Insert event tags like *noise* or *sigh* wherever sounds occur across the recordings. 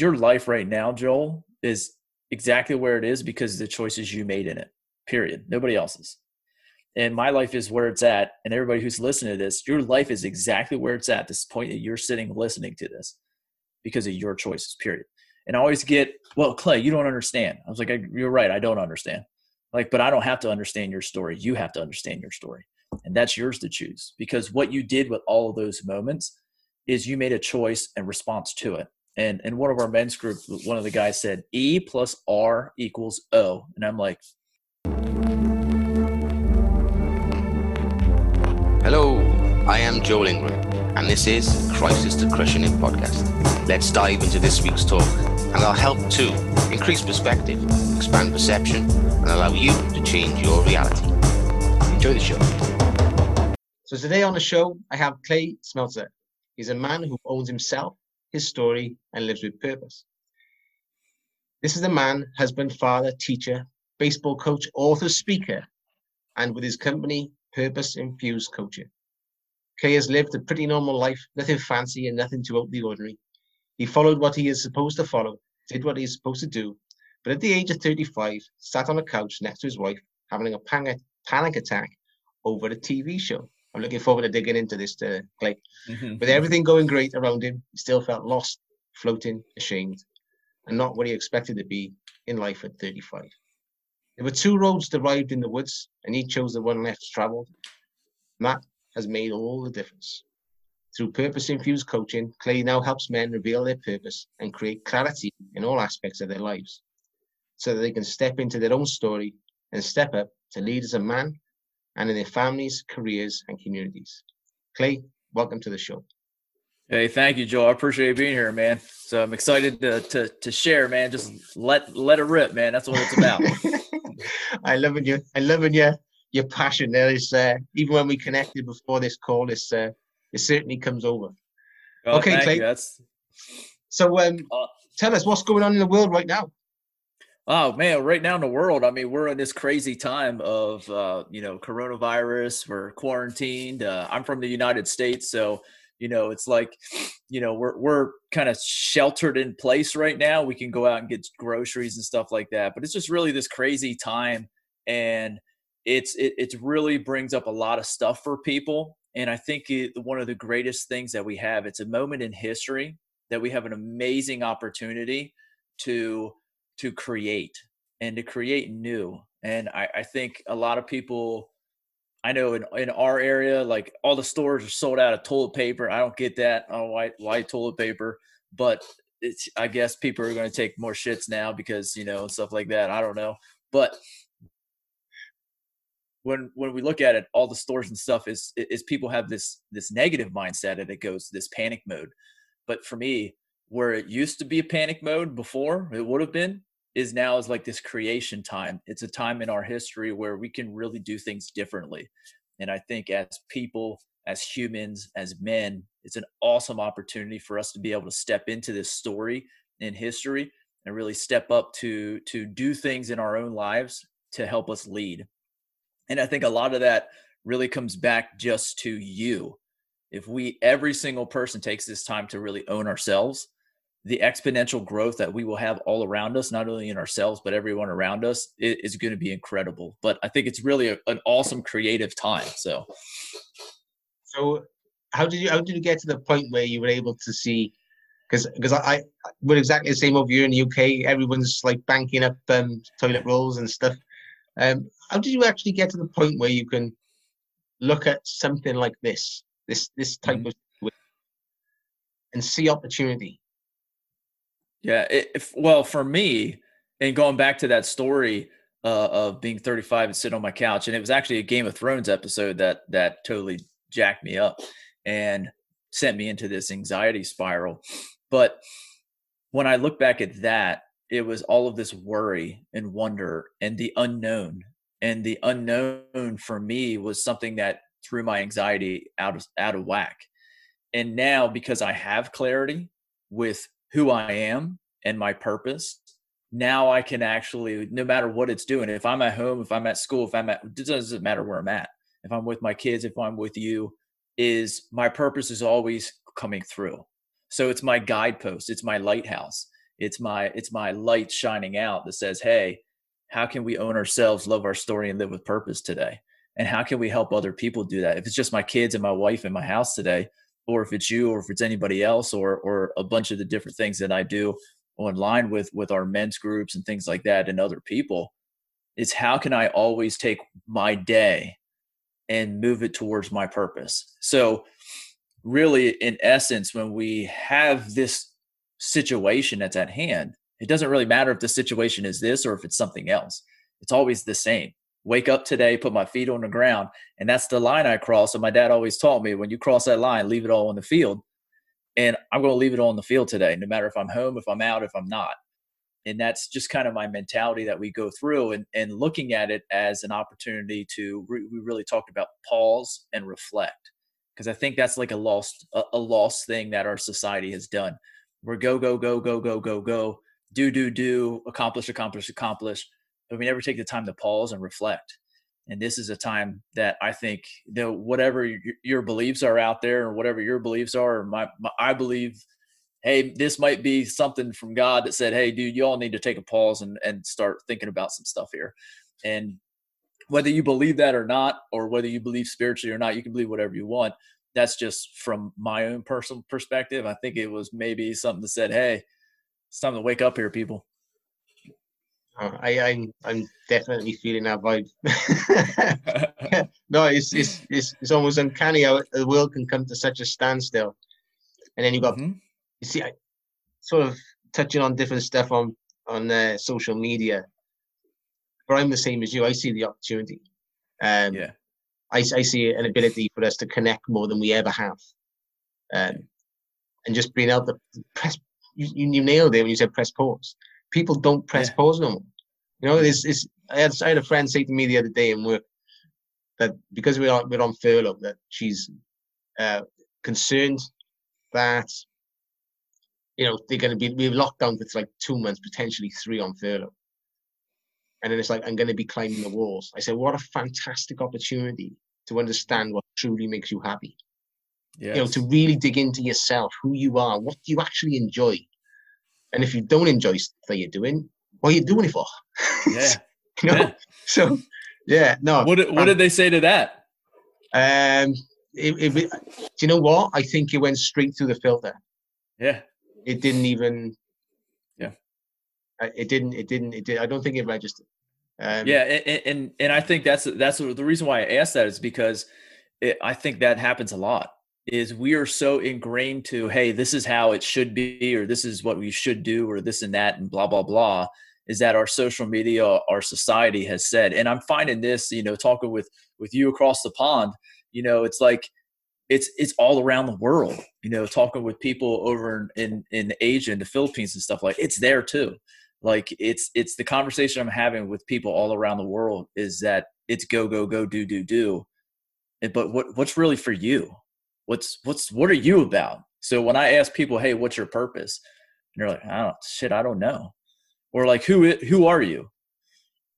your life right now, Joel, is exactly where it is because of the choices you made in it. Period. Nobody else's. And my life is where it's at. And everybody who's listening to this, your life is exactly where it's at this point that you're sitting listening to this because of your choices, period. And I always get, well, Clay, you don't understand. I was like, you're right. I don't understand. Like, but I don't have to understand your story. You have to understand your story. And that's yours to choose because what you did with all of those moments is you made a choice and response to it. And in one of our men's group, one of the guys said, E plus R equals O. And I'm like, Hello, I am Joel Ingram, and this is Crisis to Crushing It podcast. Let's dive into this week's talk, and I'll help to increase perspective, expand perception, and allow you to change your reality. Enjoy the show. So today on the show, I have Clay Smeltzer. He's a man who owns himself, his story, and lives with purpose. This is a man, husband, father, teacher, baseball coach, author, speaker, and with his company, Purpose Infused Coaching. Clay has lived a pretty normal life, nothing fancy and nothing too out the ordinary. He followed what he is supposed to follow, did what he is supposed to do, but at the age of 35, sat on a couch next to his wife, having a panic, panic attack over a TV show. I'm looking forward to digging into this, uh, Clay. Mm-hmm. With everything going great around him, he still felt lost, floating, ashamed, and not what he expected to be in life at 35. There were two roads derived in the woods, and he chose the one less traveled. That has made all the difference. Through purpose infused coaching, Clay now helps men reveal their purpose and create clarity in all aspects of their lives so that they can step into their own story and step up to lead as a man and in their families, careers, and communities. Clay, welcome to the show. Hey, thank you, Joe. I appreciate being here, man. So I'm excited to to, to share, man. Just let let it rip, man. That's what it's about. *laughs* I love it. You, I love it. Your your passion there is uh, even when we connected before this call, it's uh, it certainly comes over. Oh, okay, Clay. You. That's so. Um, uh, tell us what's going on in the world right now. Oh man, right now in the world, I mean, we're in this crazy time of uh, you know coronavirus. We're quarantined. Uh, I'm from the United States, so you know it's like you know we're we're kind of sheltered in place right now. We can go out and get groceries and stuff like that, but it's just really this crazy time, and it's it it really brings up a lot of stuff for people. And I think it, one of the greatest things that we have, it's a moment in history that we have an amazing opportunity to to create and to create new. And I, I think a lot of people, I know in, in our area, like all the stores are sold out of toilet paper. I don't get that. Oh, why, why toilet paper? But it's, I guess people are going to take more shits now because, you know, stuff like that. I don't know. But when when we look at it, all the stores and stuff is is people have this this negative mindset and it goes this panic mode. But for me, where it used to be a panic mode before, it would have been is now is like this creation time. It's a time in our history where we can really do things differently. And I think as people, as humans, as men, it's an awesome opportunity for us to be able to step into this story in history and really step up to to do things in our own lives to help us lead. And I think a lot of that really comes back just to you. If we every single person takes this time to really own ourselves the exponential growth that we will have all around us, not only in ourselves, but everyone around us, is going to be incredible. But I think it's really a, an awesome creative time. So, so how did you how did you get to the point where you were able to see? Because because I, I we're exactly the same over here in the UK. Everyone's like banking up um, toilet rolls and stuff. Um, how did you actually get to the point where you can look at something like this, this this type mm-hmm. of and see opportunity? Yeah. If, well, for me, and going back to that story uh, of being 35 and sitting on my couch, and it was actually a Game of Thrones episode that that totally jacked me up and sent me into this anxiety spiral. But when I look back at that, it was all of this worry and wonder and the unknown. And the unknown for me was something that threw my anxiety out of out of whack. And now because I have clarity with who I am and my purpose, now I can actually, no matter what it's doing, if I'm at home, if I'm at school, if I'm at, it doesn't matter where I'm at. If I'm with my kids, if I'm with you, is my purpose is always coming through. So it's my guidepost, it's my lighthouse. it's my it's my light shining out that says hey how can we own ourselves love our story and live with purpose today and how can we help other people do that if it's just my kids and my wife in my house today or if it's you or if it's anybody else or or a bunch of the different things that i do online with with our men's groups and things like that and other people is how can i always take my day and move it towards my purpose? So really in essence when we have this situation that's at hand it doesn't really matter if the situation is this or if it's something else. It's always the same wake up today put my feet on the ground and that's the line i cross. And my dad always taught me when you cross that line leave it all on the field. And i'm going to leave it all on the field today no matter if i'm home if i'm out if i'm not. And that's just kind of my mentality that we go through and, and looking at it as an opportunity to re- we really talked about pause and reflect. Because i think that's like a lost a, a lost thing that our society has done. We're go go go go go go go do do do accomplish accomplish accomplish but we never take the time to pause and reflect and this is a time that i think that whatever your, beliefs are out there or whatever your beliefs are my, my i believe hey, this might be something from God that said, hey, dude, you all need to take a pause and, and start thinking about some stuff here. And whether you believe that or not, or whether you believe spiritually or not, you can believe whatever you want. That's just from my own personal perspective. I think it was maybe something that said, hey, it's time to wake up here, people. Uh, I, I'm I'm definitely feeling that vibe. *laughs* *laughs* no, it's, it's it's it's almost uncanny how the world can come to such a standstill, and then you got mm-hmm you see, I sort of touching on different stuff on on uh, social media. But I'm the same as you. I see the opportunity. Um, yeah. I, I see an ability for us to connect more than we ever have. Um, and just being able to press, you, you nailed it when you said press pause. People don't press yeah. pause no more. You know, it's, it's, I, had, I had a friend say to me the other day in work that because we're on, we're on furlough, that she's uh, concerned that you know, they're going to be we've locked down for like two months, potentially three on furlough. And then it's like, I'm going to be climbing the walls. I said, what a fantastic opportunity to understand what truly makes you happy. Yes. You know, to really dig into yourself, who you are, what do you actually enjoy. And if you don't enjoy stuff that you're doing, what are you doing it for? Yeah. *laughs* you know? Yeah. So, yeah, no. What did, what um, did they say to that? Um, it, it, do you know what? I think it went straight through the filter. Yeah it didn't even yeah it didn't it didn't it did i don't think it registered um, yeah and, and and i think that's that's the reason why i asked that is because it, i think that happens a lot is we are so ingrained to hey this is how it should be or this is what we should do or this and that and blah blah blah is that our social media our society has said and i'm finding this you know talking with with you across the pond you know it's like it's it's all around the world. You know, talking with people over in in Asia and the Philippines and stuff like it's there too. Like it's it's the conversation I'm having with people all around the world is that it's go go go do do do. But what what's really for you? What's what's what are you about? So when I ask people, "Hey, what's your purpose?" and they're like, "I don't shit, I don't know," or like, "Who who are you?"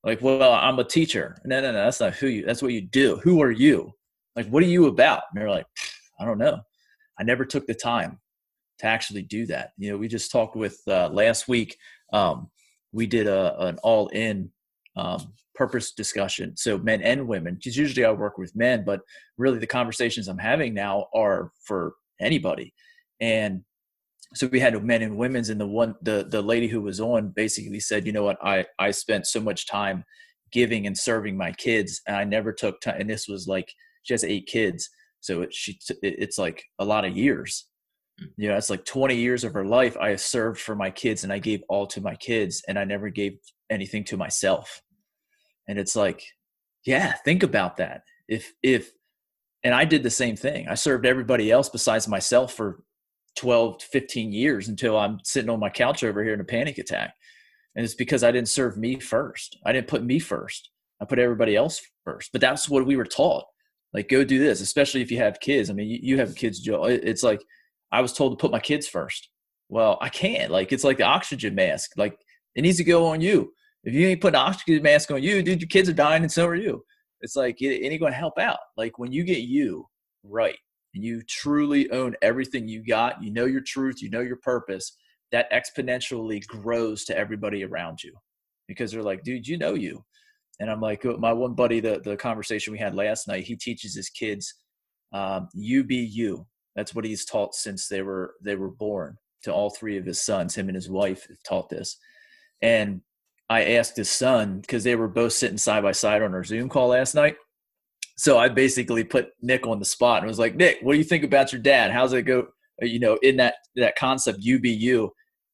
Like, well, I'm a teacher. No, no, no, that's not who you. That's what you do. Who are you? like what are you about and they're like i don't know i never took the time to actually do that you know we just talked with uh, last week um, we did a, an all in um, purpose discussion. So men and women because usually i work with men but really the conversations i'm having now are for anybody. And so we had men and women's and the one the the lady who was on basically said you know what? I i spent so much time giving and serving my kids and i never took time and this was like she has eight kids so it, she it's like a lot of years. Hmm. you know it's like 20 years of her life i served for my kids and i gave all to my kids and i never gave anything to myself and it's like yeah think about that. If if and i did the same thing. I served everybody else besides myself for 12 to 15 years until i'm sitting on my couch over here in a panic attack and it's because i didn't serve me first. I didn't put me first. I put everybody else first. But that's what we were taught. Like go do this especially if you have kids. I mean you, you have kids joe. It's like i was told to put my kids first. Well i can't. Like it's like the oxygen mask. Like it needs to go on you if you ain't putting an oxygen mask on you dude your kids are dying and so are you it's like it, it ain't gonna help out like when you get you right and you truly own everything you got you know your truth you know your purpose that exponentially grows to everybody around you because they're like, dude, you know you. And I'm like, my one buddy, the, the conversation we had last night, he teaches his kids, um, you be you. That's what he's taught since they were they were born to all three of his sons. Him and his wife have taught this. And I asked his son because they were both sitting side by side on our Zoom call last night. So I basically put Nick on the spot and was like, Nick, what do you think about your dad? How's it go? Uh, you know, in that that concept, you be you.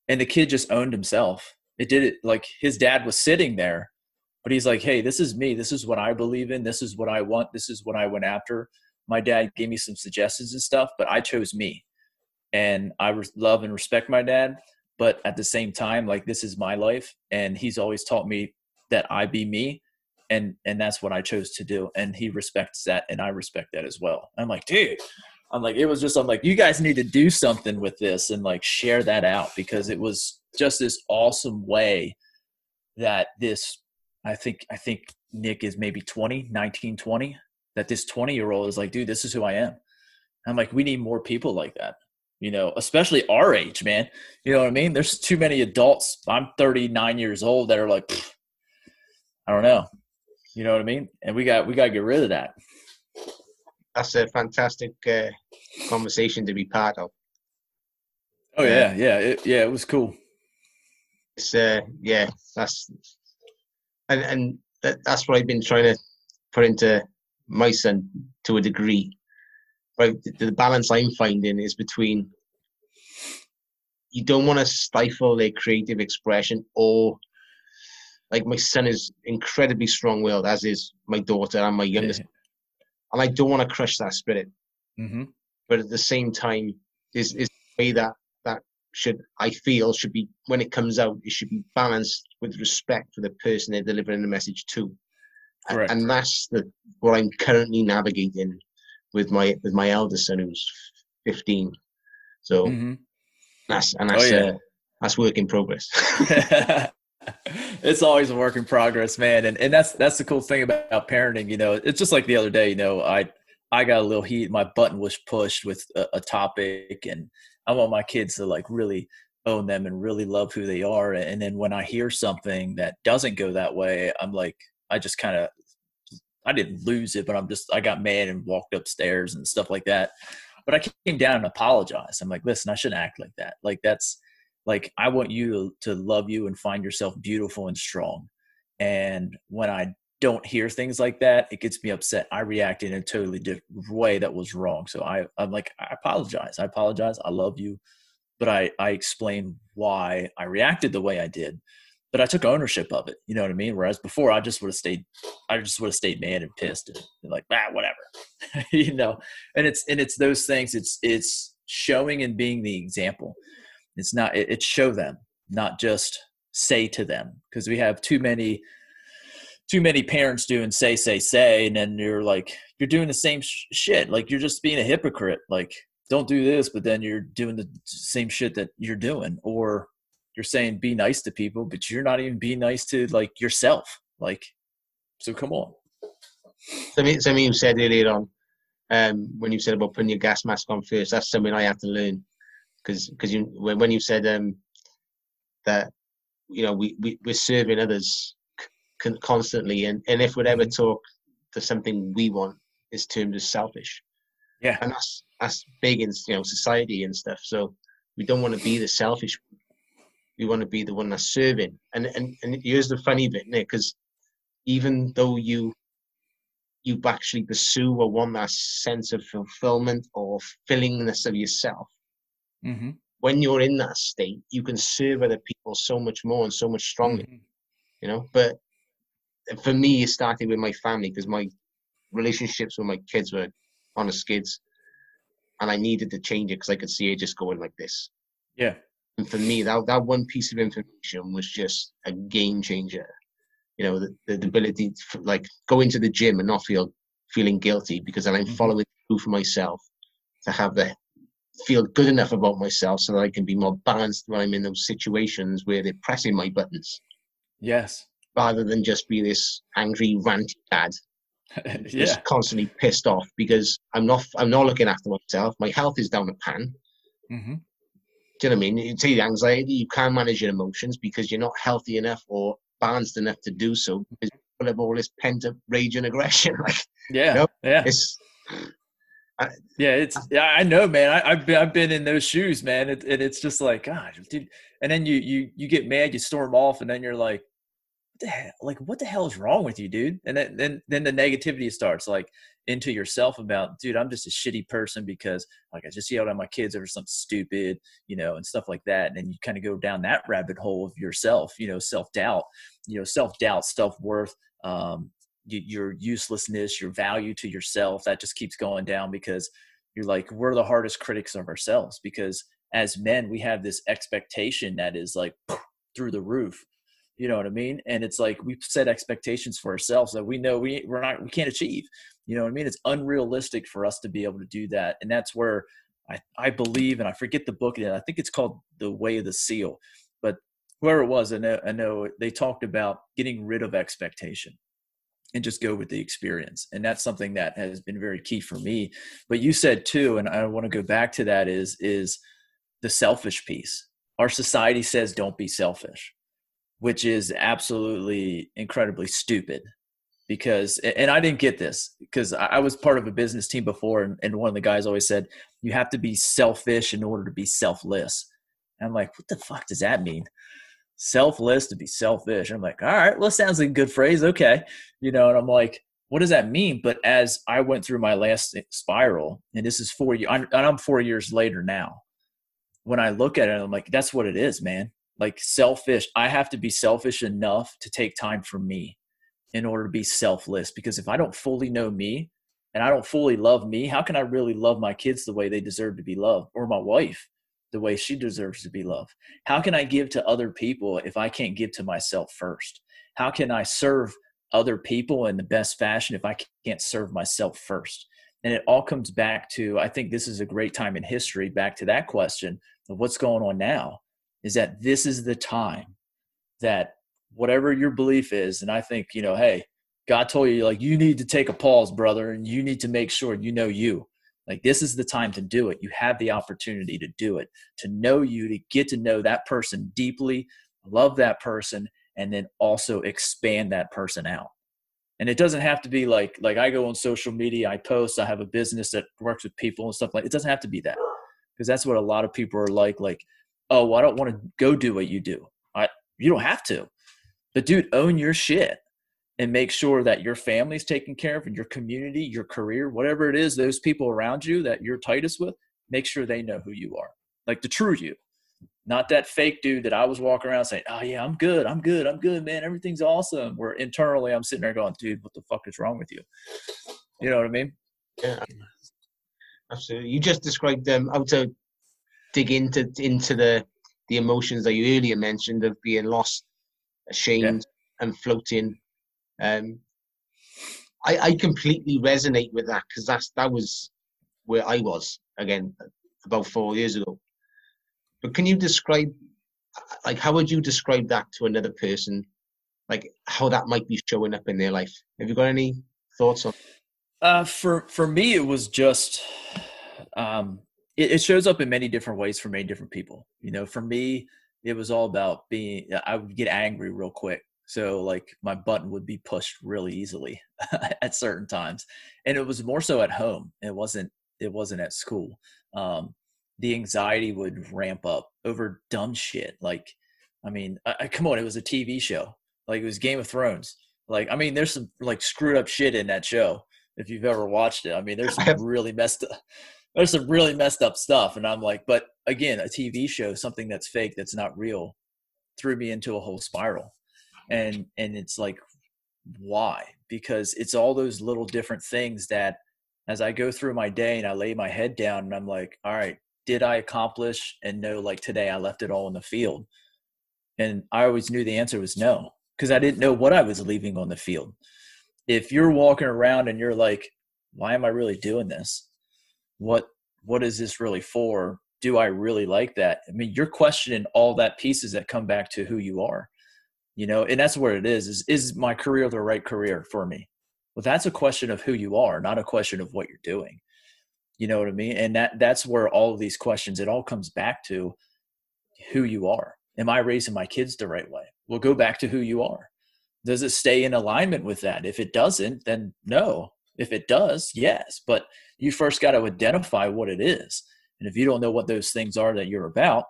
And the kid just owned himself. It did it like his dad was sitting there, but he's like, Hey, this is me. This is what I believe in. This is what I want. This is what I went after. My dad gave me some suggestions and stuff, but I chose me. And I love and respect my dad. But at the same time, like this is my life. And he's always taught me that I be me and and that's what I chose to do. And he respects that, and I respect that as well. I'm like, dude, I'm like, it was just, I'm like, you guys need to do something with this and like share that out because it was just this awesome way that this, I think, I think Nick is maybe 20, 19, 20, that this 20 year old is like, dude, this is who I am. I'm like, we need more people like that, you know, especially our age, man. You know what I mean? There's too many adults. I'm 39 years old that are like, I don't know. You know what I mean? And we got we got to get rid of that. That's a fantastic uh, conversation to be part of. Oh yeah, yeah, it, yeah. It was cool. It's uh, yeah, that's and and that's what I've been trying to put into my son to a degree. Right, the, the balance I'm finding is between you don't want to stifle their creative expression or like my son is incredibly strong-willed, as is my daughter and my youngest, yeah. and I don't want to crush that spirit. Mm-hmm. But at the same time, is is the way that that should I feel should be when it comes out, it should be balanced with respect for the person they're delivering the message to, and, and, that's the what I'm currently navigating with my with my eldest son who's 15. So mm-hmm. that's and that's oh, yeah. uh, that's work in progress. *laughs* *laughs* it's always a work in progress, man. And and that's that's the cool thing about parenting. You know, it's just like the other day. You know, I I got a little heat. My button was pushed with a, a topic, and I want my kids to like really own them and really love who they are. And then when I hear something that doesn't go that way, I'm like, I just kind of I didn't lose it, but I'm just I got mad and walked upstairs and stuff like that. But I came down and apologized. I'm like, listen, I shouldn't act like that. Like that's like i want you to, love you and find yourself beautiful and strong. And when i don't hear things like that it gets me upset. I react in a totally different way that was wrong. So i i'm like i apologize. I apologize. I love you. But i i explain why i reacted the way i did but i took ownership of it you know what i mean? Whereas before i just would have stayed i just would have stayed mad and pissed and, and like ah whatever *laughs* you know? And it's and it's those things it's it's showing and being the example. It's not it, it's show them not just say to them because we have too many too many parents doing say say say and then you're like you're doing the same sh- shit like you're just being a hypocrite like don't do this but then you're doing the same shit that you're doing or you're saying be nice to people but you're not even being nice to like yourself like so come on. Something, something you said earlier on um, when you said about putting your gas mask on first that's something i have to learn because because you when, when you said um, that you know we, we we're serving others c- constantly and and if we'd ever mm-hmm. talk to something we want is termed as selfish. Yeah. And that's that's big in you know society and stuff so we don't want to be the selfish we want to be the one that's serving and and and here's the funny bit nick because even though you you actually pursue or want that sense of fulfillment or fillingness of yourself Mm-hmm. When you're in that state, you can serve other people so much more and so much stronger. Mm-hmm. You know, but for me, it started with my family because my relationships with my kids were on the skids, and I needed to change it because I could see it just going like this. Yeah. And for me, that that one piece of information was just a game changer. You know, the, the ability to like go into the gym and not feel feeling guilty because then I'm mm-hmm. following through for myself to have the feel good enough about myself so that I can be more balanced when I'm in those situations where they're pressing my buttons. Yes. Rather than just be this angry, ranty dad. *laughs* yeah. Just constantly pissed off because I'm not I'm not looking after myself. My health is down the pan. Mm-hmm. Do you know what I mean? You take the anxiety, you can't manage your emotions because you're not healthy enough or balanced enough to do so because you have all this pent up rage and aggression. *laughs* like, yeah, you know, yeah, it's yeah, it's yeah. I know, man. I, have been I've been in those shoes, man. It, and it's just like, God, dude. And then you you you get mad, you storm off, and then you're like, what the hell? Like, what the hell is wrong with you, dude? And then then then the negativity starts. Like, into yourself about, dude, I'm just a shitty person because like I just yelled at my kids over something stupid, you know, and stuff like that. And then you kind of go down that rabbit hole of yourself, you know, self doubt, you know, self doubt, self worth, um, your uselessness, your value to yourself. That just keeps going down because you're like, we're the hardest critics of ourselves because as men, we have this expectation that is like *sniffs* through the roof. You know what I mean? And it's like we set expectations for ourselves that we know we we're not we can't achieve. You know what I mean? It's unrealistic for us to be able to do that. And that's where I, I believe, and I forget the book, I think it's called The Way of the Seal. But whoever it was, I know, I know they talked about getting rid of expectation and just go with the experience. And that's something that has been very key for me. But you said too, and I want to go back to that is, is the selfish piece. Our society says don't be selfish, which is absolutely incredibly stupid because and i didn't get this because i was part of a business team before and, and, one of the guys always said you have to be selfish in order to be selfless. And i'm like what the fuck does that mean? Selfless to be selfish. And i'm like all right well sounds like a good phrase okay. You know and i'm like what does that mean? But as i went through my last eh, spiral and this is four years and i'm four years later now when i look at it i'm like that's what it is man. Like selfish i have to be selfish enough to take time for me in order to be selfless because if I don't fully know me and I don't fully love me, how can I really love my kids the way they deserve to be loved or my wife the way she deserves to be loved? How can I give to other people if I can't give to myself first? How can I serve other people in the best fashion if I can't serve myself first? And it all comes back to I think this is a great time in history, back to that question of what's going on now, is that this is the time that whatever your belief is. And I think, you know, hey, God told you, like, you need to take a pause, brother, and you need to make sure you know you. Like, this is the time to do it. You have the opportunity to do it, to know you, to get to know that person deeply, love that person, and then also expand that person out. And it doesn't have to be like, like I go on social media, I post, I have a business that works with people and stuff like it doesn't have to be that. Because that's what a lot of people are like, like, oh, well, I don't want to go do what you do. I you don't have to but dude, own your shit and make sure that your family's taken care of and your community, your career, whatever it is, those people around you that you're tightest with, make sure they know who you are. Like the true you. Not that fake dude that I was walking around saying, Oh yeah, I'm good, I'm good, I'm good, man, everything's awesome. Where internally I'm sitting there going, dude, what the fuck is wrong with you? You know what I mean? Yeah. Absolutely. You just described them um, how to dig into into the the emotions that you earlier mentioned of being lost ashamed yeah. and floating. Um, I, I completely resonate with that because that's that was where I was again about four years ago. But can you describe, like, how would you describe that to another person? Like, how that might be showing up in their life? Have you got any thoughts on? Uh, for for me, it was just, um, it, it shows up in many different ways for many different people. You know, for me, it was all about being i would get angry real quick so like my button would be pushed really easily *laughs* at certain times and it was more so at home it wasn't it wasn't at school um, the anxiety would ramp up over dumb shit like i mean I, I, come on it was a tv show like it was game of thrones like i mean there's some like screwed up shit in that show if you've ever watched it i mean there's some *laughs* really messed up there's some really messed up stuff and i'm like but again a tv show something that's fake that's not real threw me into a whole spiral. And and it's like why? Because it's all those little different things that as i go through my day and i lay my head down and i'm like all right did i accomplish and know like today i left it all in the field? And i always knew the answer was no because i didn't know what i was leaving on the field. If you're walking around and you're like why am i really doing this what what is this really for do i really like that i mean you're questioning all that pieces that come back to who you are you know and that's where it is is is my career the right career for me well that's a question of who you are not a question of what you're doing you know what i mean and that that's where all of these questions it all comes back to who you are. Am I raising my kids the right way? We'll go back to who you are. Does it stay in alignment with that? If it doesn't, then no. If it does, yes. But you first got to identify what it is. And if you don't know what those things are that you're about,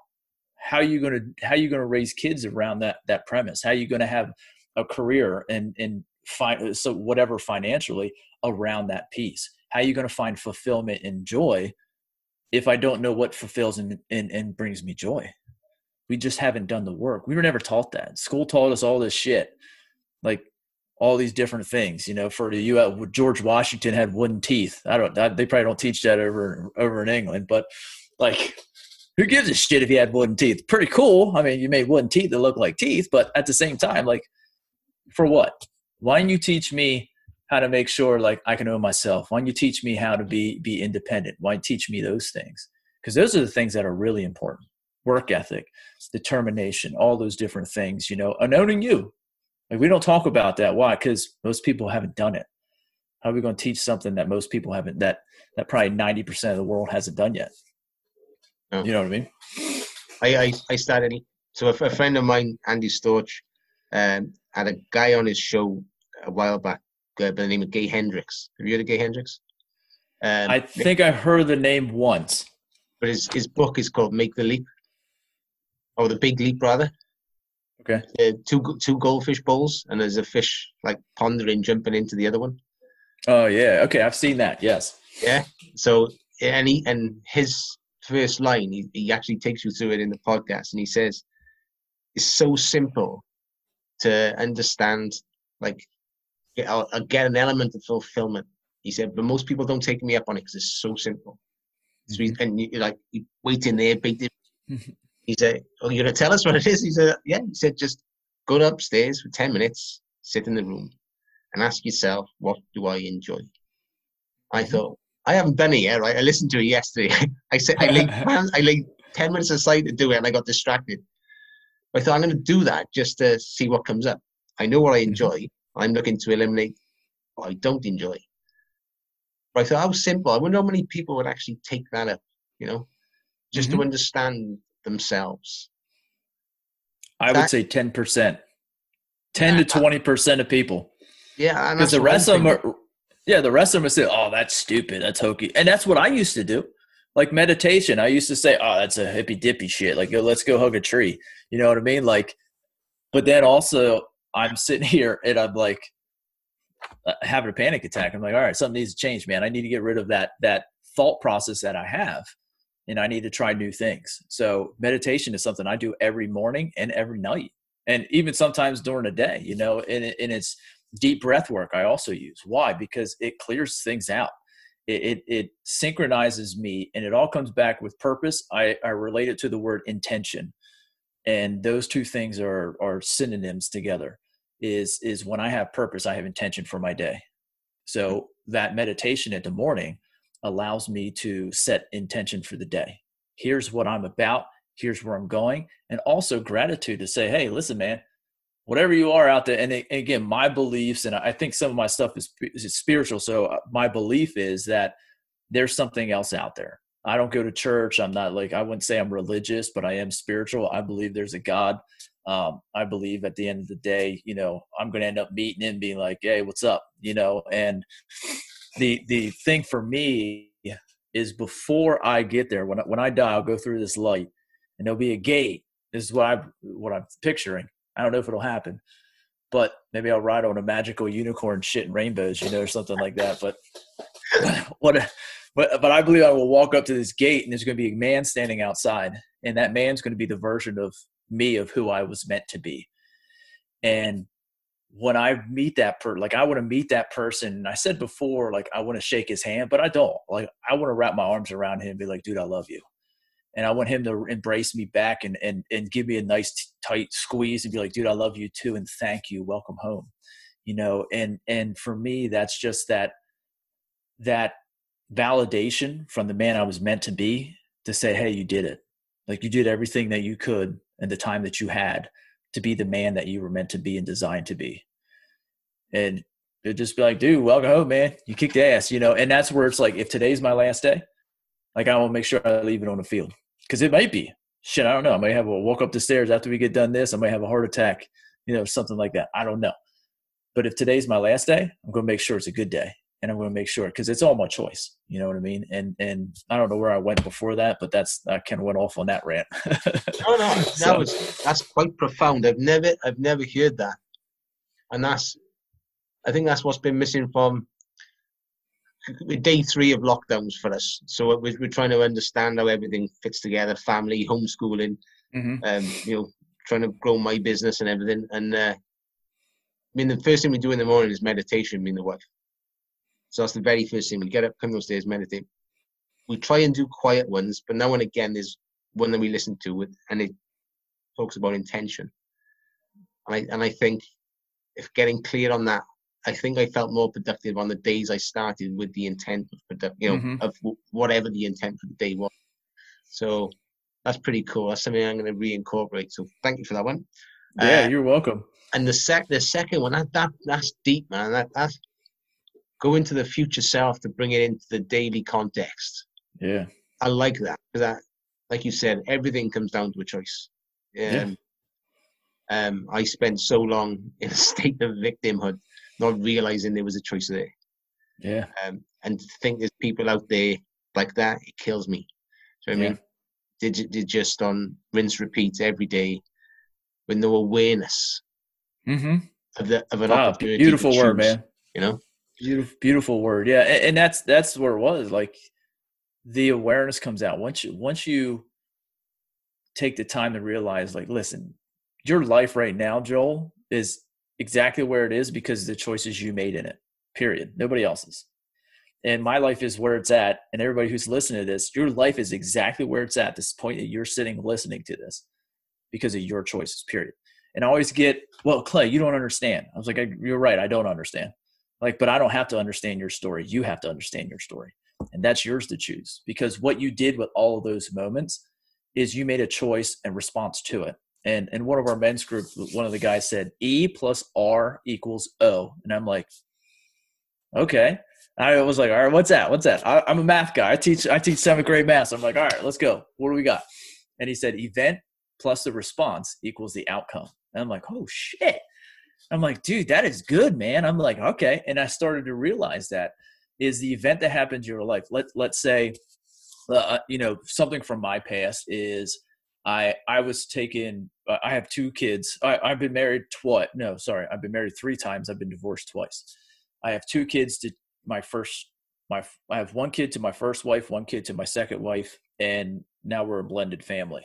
how are you going to how are you going to raise kids around that that premise? How are you going to have a career and and find so whatever financially around that piece? How are you going to find fulfillment and joy if I don't know what fulfills and, and, and brings me joy? We just haven't done the work. We were never taught that. School taught us all this shit, like all these different things. You know, for the U.S., George Washington had wooden teeth. I don't. I, they probably don't teach that over over in England, but like, who gives a shit if he had wooden teeth? Pretty cool. I mean, you made wooden teeth that look like teeth, but at the same time, like, for what? Why don't you teach me how to make sure like I can own myself? Why don't you teach me how to be be independent? Why teach me those things? Because those are the things that are really important. Work ethic, determination, all those different things, you know, and owning you. Like we don't talk about that. Why? Because most people haven't done it. How are we going to teach something that most people haven't that that probably ninety percent of the world hasn't done yet? Oh. You know what I mean? I I, I started. So a, a friend of mine, Andy Storch, um, had a guy on his show a while back by the name of Gay Hendricks. Have you heard of Gay Hendricks? Um, I think I heard the name once. But his his book is called Make the Leap, or the Big Leap rather. Okay. Uh, two two goldfish bowls, and there's a fish like pondering, jumping into the other one. Oh yeah, okay, I've seen that. Yes. Yeah. So and he and his first line, he, he actually takes you through it in the podcast, and he says, "It's so simple to understand, like get, I'll, I'll get an element of fulfillment. He said, but most people don't take me up on it because it's so simple. So he, mm-hmm. and you like you wait in there, big. *laughs* he said, "Oh, you're gonna tell us what it is?" He said, "Yeah." He said, "Just go upstairs for ten minutes, sit in the room, and ask yourself, what do I enjoy?" I mm-hmm. thought, I haven't done it yet, right? I listened to it yesterday. *laughs* I said, I laid, *laughs* I laid ten minutes aside to do it, and I got distracted. I thought I'm going to do that just to see what comes up. I know what I mm-hmm. enjoy. I'm looking to eliminate what I don't enjoy. But I thought how simple. I wonder how many people would actually take that up, you know, just mm-hmm. to understand themselves. I that, would say 10%. 10 yeah, to 20% of people. Yeah. Because the rest of them are, yeah, the rest of them are say, oh, that's stupid. That's hokey. And that's what I used to do. Like meditation, I used to say, oh, that's a hippy dippy shit. Like, let's go hug a tree. You know what I mean? Like, but then also I'm sitting *laughs* here and I'm like uh, having a panic attack. I'm like, all right, something needs to change, man. I need to get rid of that that thought process that I have, and I need to try new things. So meditation is something I do every morning and every night, and even sometimes during the day. You know, and, and it's deep breath work. I also use why because it clears things out. It, it, it synchronizes me, and it all comes back with purpose. I, I relate it to the word intention and those two things are are synonyms together is is when i have purpose i have intention for my day so mm-hmm. that meditation in the morning allows me to set intention for the day here's what i'm about here's where i'm going and also gratitude to say hey listen man whatever you are out there and, again my beliefs and i think some of my stuff is, is spiritual so uh, my belief is that there's something else out there I don't go to church. I'm not like I wouldn't say I'm religious, but I am spiritual. I believe there's a God. Um, I believe at the end of the day, you know, I'm going to end up meeting him, being like, "Hey, what's up?" You know. And the the thing for me is before I get there, when I, when I die, I'll go through this light, and there'll be a gate. This is what I what I'm picturing. I don't know if it'll happen, but maybe I'll ride on a magical unicorn, shit and rainbows, you know, or something like that. But *laughs* what but but I believe I will walk up to this gate and there's going to be a man standing outside, and that man's going to be the version of me of who I was meant to be. And when I meet that person, like I want to meet that person. And I said before, like I want to shake his hand, but I don't. Like I want to wrap my arms around him and be like, dude, I love you. And I want him to embrace me back and and and give me a nice tight squeeze and be like, dude, I love you too, and thank you, welcome home. You know, and and for me, that's just that that validation from the man I was meant to be to say, hey, you did it. Like you did everything that you could in the time that you had to be the man that you were meant to be and designed to be. And it'd just be like, dude, welcome home, man. You kicked ass, you know. And that's where it's like, if today's my last day, like I will make sure I leave it on the field because it might be. shit, I don't know. I might have a walk up the stairs after we get done this. I might have a heart attack, you know, something like that. I don't know. But if today's my last day, I'm going to make sure it's a good day and I'm going to make sure because it's all my choice. You know what I mean? And and I don't know where I went before that, but that's I kind of went off on that rant. *laughs* no, no, that so, was that's quite profound. I've never I've never heard that, and that's I think that's what's been missing from day three of lockdowns for us. So we're, we're trying to understand how everything fits together: family, homeschooling, mm-hmm. um, you know, trying to grow my business and everything. And uh, I mean, the first thing we do in the morning is meditation. Me and the wife. So that's the very first thing. We get up, come days, meditate. We try and do quiet ones, but now and again there's one that we listen to, and it talks about intention. And I and I think if getting clear on that I think I felt more productive on the days I started with the intent of product, you know, mm-hmm. of whatever the intent for the day was. So that's pretty cool. That's something I'm going to reincorporate. So thank you for that one. Yeah, uh, you're welcome. And the sec, the second one, that, that that's deep, man. That that's go into the future self to bring it into the daily context. Yeah, I like that because that, like you said, everything comes down to a choice. Um, yeah. Um, I spent so long *laughs* in a state of victimhood not realizing there was a choice there. Yeah. Um, and to think there's people out there like that, it kills me. So I yeah. mean, did did just on rinse repeat every day with no awareness mm-hmm. of the of an ah, opportunity. Beautiful word, man. You know, beautiful, beautiful word. Yeah, and, and that's that's where it was. Like the awareness comes out once you once you take the time to realize, like, listen, your life right now, Joel, is exactly where it is because of the choices you made in it. Period. Nobody else's. And my life is where it's at. And everybody who's listening to this, your life is exactly where it's at this point that you're sitting listening to this because of your choices, period. And I always get, well, Clay, you don't understand. I was like, you're right. I don't understand. Like, but I don't have to understand your story. You have to understand your story. And that's yours to choose because what you did with all of those moments is you made a choice and response to it. And in one of our men's group, one of the guys said E plus R equals O, and I'm like, okay. I was like, all right, what's that? What's that? I, am a math guy. I teach I teach seventh grade math. So I'm like, all right, let's go. What do we got? And he said, event plus the response equals the outcome. And I'm like, oh shit. I'm like, dude, that is good, man. I'm like, okay. And I started to realize that is the event that happened in your life. Let let's say, uh, you know, something from my past is I I was taken. Uh, I have two kids. I, I've been married twice. No, sorry, I've been married three times. I've been divorced twice. I have two kids to my first. My I have one kid to my first wife, one kid to my second wife, and now we're a blended family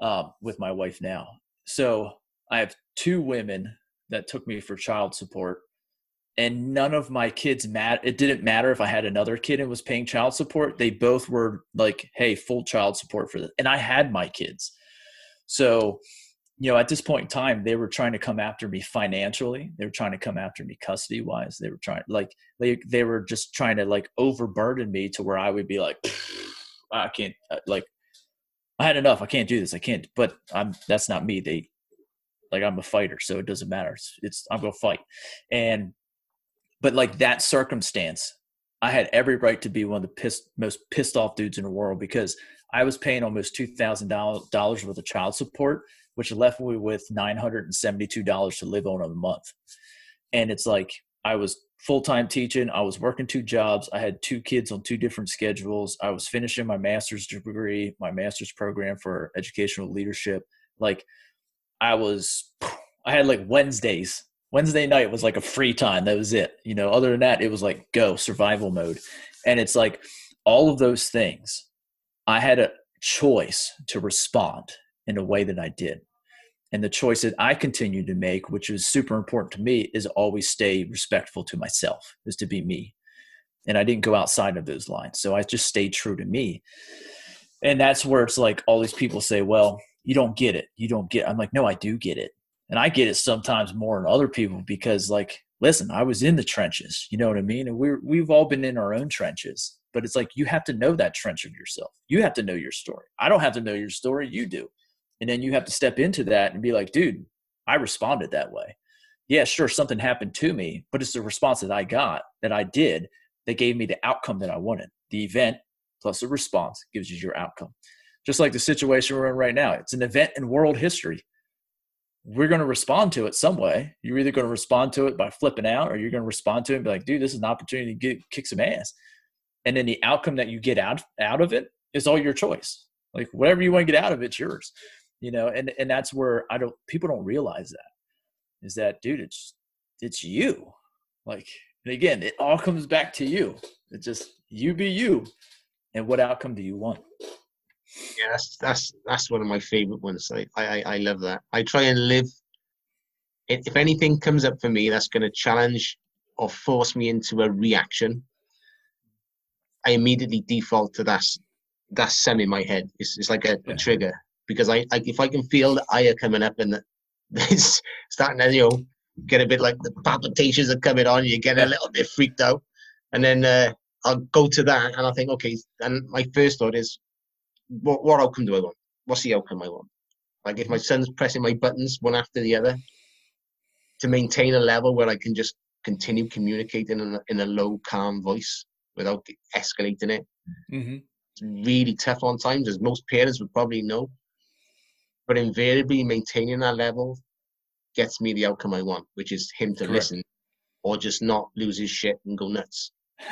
um, with my wife now. So I have two women that took me for child support. And none of my kids mat it didn't matter if i had another kid and was paying child support. They both were like hey full child support for this and i had my kids. So you know at this point in time they were trying to come after me financially. They were trying to come after me custody wise they were trying like they they were just trying to like overburden me to where i would be like i can't uh, like i had enough. I can't do this. I can't but i'm that's not me. They like i'm a fighter so it doesn't matter it's, it's i'm gonna fight and but like that circumstance, I had every right to be one of the pissed, most pissed off dudes in the world because I was paying almost two thousand dollars worth of child support, which left me with nine hundred and seventy-two dollars to live on a month. And it's like I was full time teaching. I was working two jobs. I had two kids on two different schedules. I was finishing my master's degree, my master's program for educational leadership. Like I was, I had like Wednesdays Wednesday night was like a free time. That was it. You know, other than that, it was like go survival mode. And it's like all of those things, I had a choice to respond in a way that I did. And the choice that I continue to make, which is super important to me, is always stay respectful to myself, is to be me. And I didn't go outside of those lines. So I just stayed true to me. And that's where it's like all these people say, well, you don't get it. You don't get. I'm like, no, I do get it and I get it sometimes more than other people because like listen, I was in the trenches, you know what I mean? And we're we've all been in our own trenches. But it's like you have to know that trench of yourself. You have to know your story. I don't have to know your story, you do. And then you have to step into that and be like, dude, I responded that way. Yeah, sure, something happened to me, but it's the response that I got, that I did, that gave me the outcome that I wanted. The event plus the response gives you your outcome. Just like the situation we're in right now. It's an event in world history. We're going to respond to it some way. You're either going to respond to it by flipping out, or you're going to respond to it and be like, "Dude, this is an opportunity to get kick some ass." And then the outcome that you get out out of it is all your choice. Like whatever you want to get out of it, it's yours. You know, and and that's where I don't people don't realize that is that dude, it's it's you. Like and again, it all comes back to you. It's just you be you, and what outcome do you want? Yeah, that's that's that's one of my favorite ones. I I, I love that. I try and live. If anything comes up for me that's going to challenge or force me into a reaction, I immediately default to that that sem in my head. It's, it's like a, yeah. a trigger because I, I, if I can feel the ire coming up and the, *laughs* it's starting to you know get a bit like the palpitations are coming on, you get a little bit freaked out, and then uh, I'll go to that and I think okay, and my first thought is what, what outcome do I want? What's the outcome I want? Like if my son's pressing my buttons one after the other to maintain a level where I can just continue communicating in a, in a low, calm voice without escalating it. Mm-hmm. It's really tough on times, as most parents would probably know. But invariably, maintaining that level gets me the outcome I want, which is him to Correct. listen or just not lose his shit and go nuts. *laughs*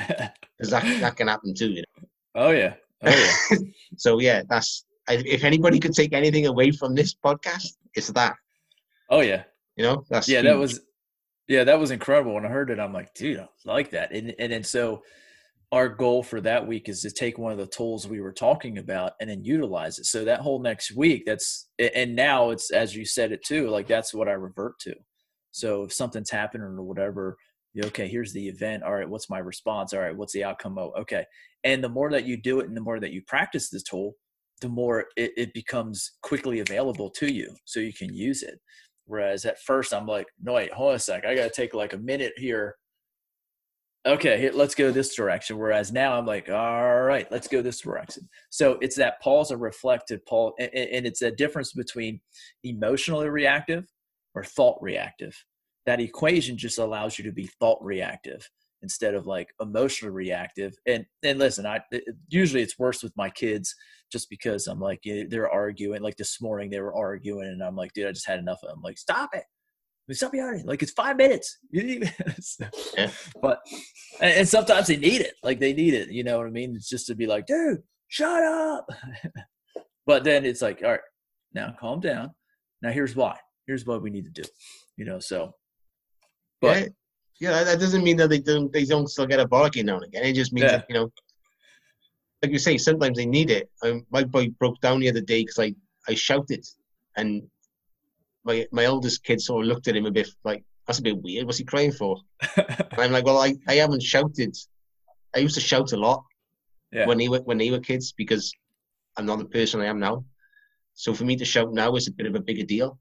Because that, that can happen too, you know. Oh, yeah. Oh, yeah. *laughs* so yeah, that's if anybody could take anything away from this podcast, it's that. Oh yeah. You know, that's yeah. Huge. That was yeah, that was incredible. When I heard it, I'm like, dude, I like that. And and then so our goal for that week is to take one of the tools we were talking about and then utilize it. So that whole next week, that's and now it's as you said it too, like that's what I revert to. So if something's happening or whatever, okay, here's the event. All right, what's my response? All right, what's the outcome? Oh, okay. And the more that you do it and the more that you practice the tool, the more it, it becomes quickly available to you so you can use it. Whereas at first I'm like, no, wait, hold on a sec. I got to take like a minute here. Okay, let's go this direction. Whereas now I'm like, all right, let's go this direction. So it's that pause and reflective pause. And it's a difference between emotionally reactive or thought reactive. That equation just allows you to be thought reactive instead of like emotionally reactive. And and listen, I it, usually it's worse with my kids just because I'm like eh, they're arguing. Like this morning they were arguing, and I'm like, dude, I just had enough of them. Like, stop it. Stop yelling! Like it's five minutes. *laughs* *laughs* yeah. But and, and sometimes they need it. Like they need it. You know what I mean? It's just to be like, dude, shut up. *laughs* but then it's like, all right, now calm down. Now here's why. Here's what we need to do. You know, so. But yeah, that doesn't mean that they don't they don't still get a bargain now and again. It just means yeah. that you know, like you say, sometimes they need it. Um, my boy broke down the other day because I I shouted, and my my oldest kid sort of looked at him a bit like that's a bit weird. What's he crying for? *laughs* and I'm like, well, I, I haven't shouted. I used to shout a lot yeah. when they were when they were kids because I'm not the person I am now. So for me to shout now is a bit of a bigger deal.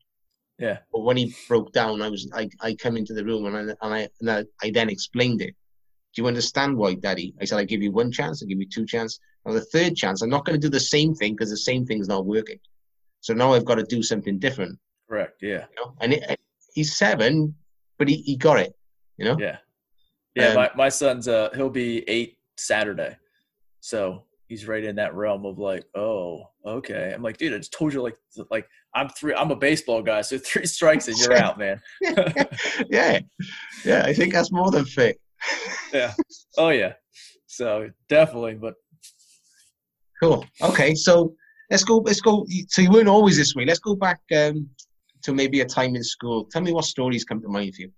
Yeah. But when he broke down, I was I, I come into the room and I and I and I, I then explained it. Do you understand why, Daddy? I said I give you one chance, I give you two chances. Now the third chance, I'm not going to do the same thing because the same thing's not working. So now I've got to do something different. Correct. Yeah. You know? And it, he's seven, but he, he got it. You know. Yeah. Yeah. Um, my my son's uh he'll be eight Saturday, so he's right in that realm of like, oh, okay. I'm like, dude, I just told you like like I'm three I'm a baseball guy, so *laughs* three strikes and you're out, man. *laughs* yeah. Yeah, I think that's more than fit. yeah. Oh yeah. So definitely, but cool. Okay, so let's go let's go so you weren't always this way. Let's go back um to maybe a time in school. Tell me what stories come to mind for you.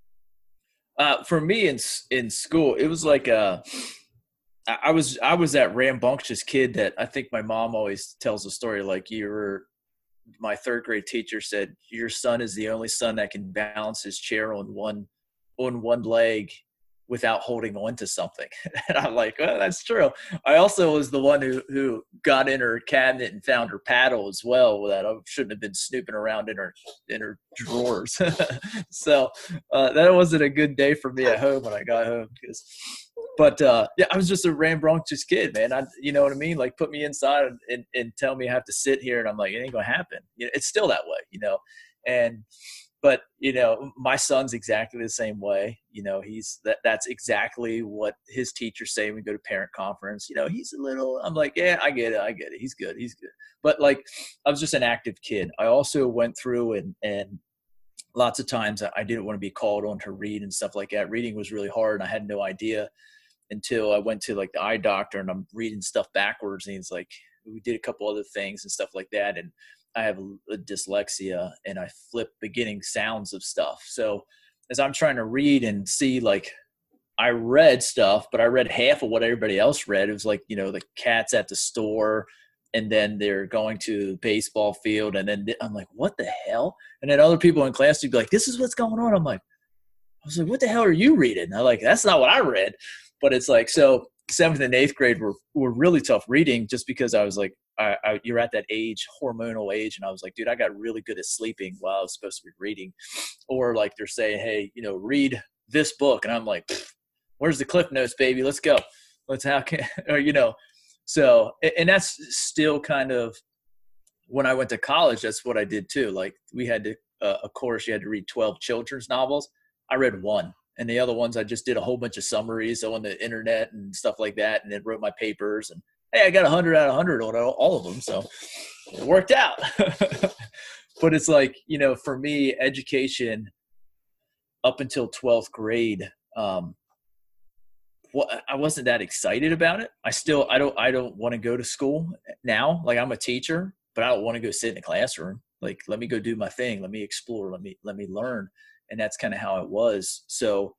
Uh, for me in in school, it was like a I was I was that rambunctious kid that I think my mom always tells a story like you were my third grade teacher said your son is the only son that can balance his chair on one on one leg without holding on to something. *laughs* and I'm like, well, that's true. I also was the one who, who got in her cabinet and found her paddle as well that I shouldn't have been snooping around in her, in her drawers. *laughs* so uh, that wasn't a good day for me at home when I got home because, but uh, yeah, I was just a rambunctious kid, man. I, you know what I mean? Like put me inside and, and, and tell me I have to sit here and I'm like, it ain't gonna happen. You know, it's still that way, you know? And, but you know, my son's exactly the same way. You know, he's that that's exactly what his teachers say when we go to parent conference. You know, he's a little I'm like, yeah, I get it, I get it. He's good, he's good. But like I was just an active kid. I also went through and and lots of times I didn't want to be called on to read and stuff like that. Reading was really hard and I had no idea until I went to like the eye doctor and I'm reading stuff backwards and he's like we did a couple other things and stuff like that and I have a dyslexia and I flip beginning sounds of stuff. So as I'm trying to read and see like I read stuff, but I read half of what everybody else read. It was like, you know, the cats at the store and then they're going to the baseball field and then I'm like, what the hell? And then other people in class would be like, this is what's going on. I'm like, I was like, what the hell are you reading? I'm like, that's not what I read. But it's like, so seventh and eighth grade were, were really tough reading just because I was like, I, I, you're at that age, hormonal age, and I was like, dude, I got really good at sleeping while I was supposed to be reading, or like they're saying, hey, you know, read this book, and I'm like, where's the cliff notes, baby? Let's go. Let's how can *laughs* or you know, so and that's still kind of when I went to college. That's what I did too. Like we had to uh, a course you had to read 12 children's novels. I read one and the other ones I just did a whole bunch of summaries on the internet and stuff like that, and then wrote my papers. And hey, I got 100 out of 100 on all of them, so it worked out. *laughs* but it's like you know, for me, education up until 12th grade, um, well, I wasn't that excited about it. I still, I don't, I don't want to go to school now. Like I'm a teacher, but I don't want to go sit in a classroom. Like, let me go do my thing. Let me explore. Let me, let me learn and that's kind of how it was. So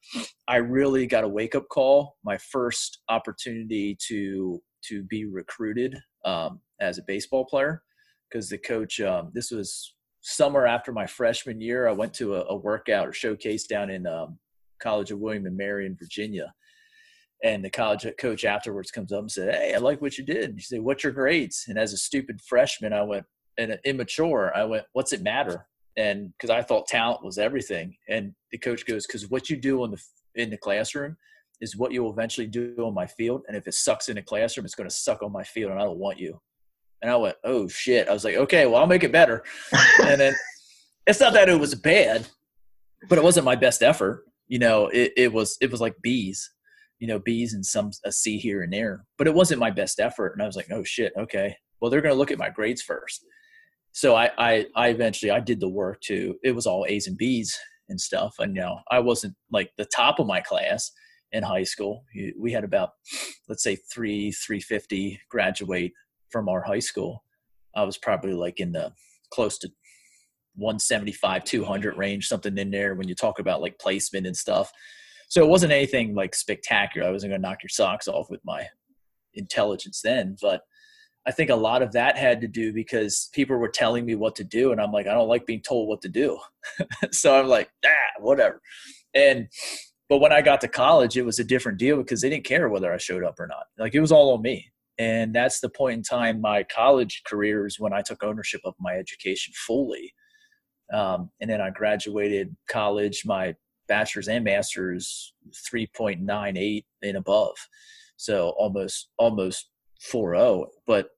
I really got a wake up call. My first opportunity to to be recruited um, as a baseball player because the coach. Um, this was summer after my freshman year. I went to a, a workout or showcase down in um, College of William and Mary in Virginia. And the college coach afterwards comes up and said, "Hey, I like what you did." And he said, "What's your grades?" And as a stupid freshman, I went, and immature, I went, "What's it matter?" And because I thought talent was everything. And the coach goes, "Because what you do in the in the classroom is what you will eventually do on my field. And if it sucks in the classroom, it's going to suck on my field, and I don't want you." And I went, "Oh shit!" I was like, "Okay, well, I'll make it better." *laughs* and then it's not that it was bad, but it wasn't my best effort. You know, it, it was it was like bees, you know, bees and some a C here and there, but it wasn't my best effort. And I was like, "Oh shit, okay." Well, they're going to look at my grades first so I, I, I eventually I did the work too. It was all A's and B's and stuff. And you know, I wasn't like the top of my class in high school. We had about let's say three three fifty graduate from our high school. I was probably like in the close to 175 200 range something in there when you talk about like placement and stuff so it wasn't anything like spectacular i wasn't going to knock your socks off with my intelligence then but I think a lot of that had to do because people were telling me what to do, and I'm like, I don't like being told what to do. *laughs* so I'm like, ah, whatever. And but when I got to college, it was a different deal because they didn't care whether I showed up or not. Like it was all on me. And that's the point in time my college career is when I took ownership of my education fully. Um, and then I graduated college, my bachelor's and master's 3.98 and above. So almost almost 4-0 but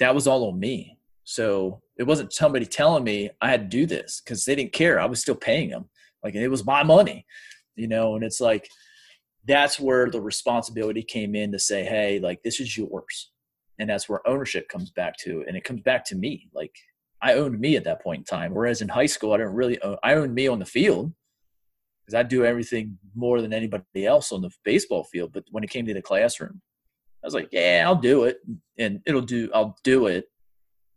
that was all on me. So it wasn't somebody telling me i had to do this because they didn't care. I was still paying them like it was my money you know and it's like that's where the responsibility came in to say hey like this is yours. And that's where ownership comes back to and it comes back to me. Like i owned me at that point in time whereas in high school i didn't really own i owned me on the field because i do everything more than anybody else on the baseball field but when it came to the classroom I was like, yeah, I'll do it, and it'll do. I'll do it,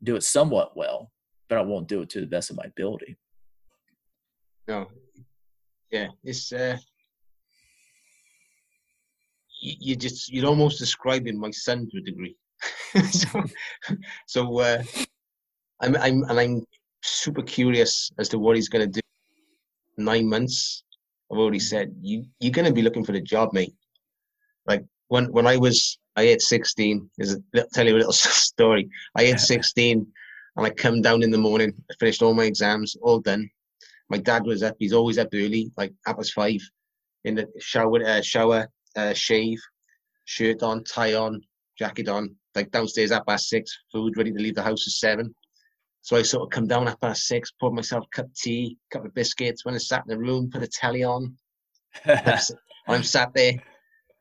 do it somewhat well, but I won't do it to the best of my ability. No, yeah, it's uh, you, just you're almost describing my son to a degree. *laughs* so, so uh, I'm I'm and I'm super curious as to what he's going to do. Nine months, I've already said you you're going to be looking for the job, mate. Like when when I was I hit 16. Is tell you a little *laughs* story. I hit 16, and I come down in the morning. I finished all my exams, all done. My dad was up. He's always up early, like half past five, in the shower, uh, shower, uh, shave, shirt on, tie on, jacket on. Like downstairs at past six, food ready to leave the house at seven. So I sort of come down at past six, poured myself a cup of tea, a couple of biscuits, went and sat in the room, put the telly on. *laughs* I'm sat there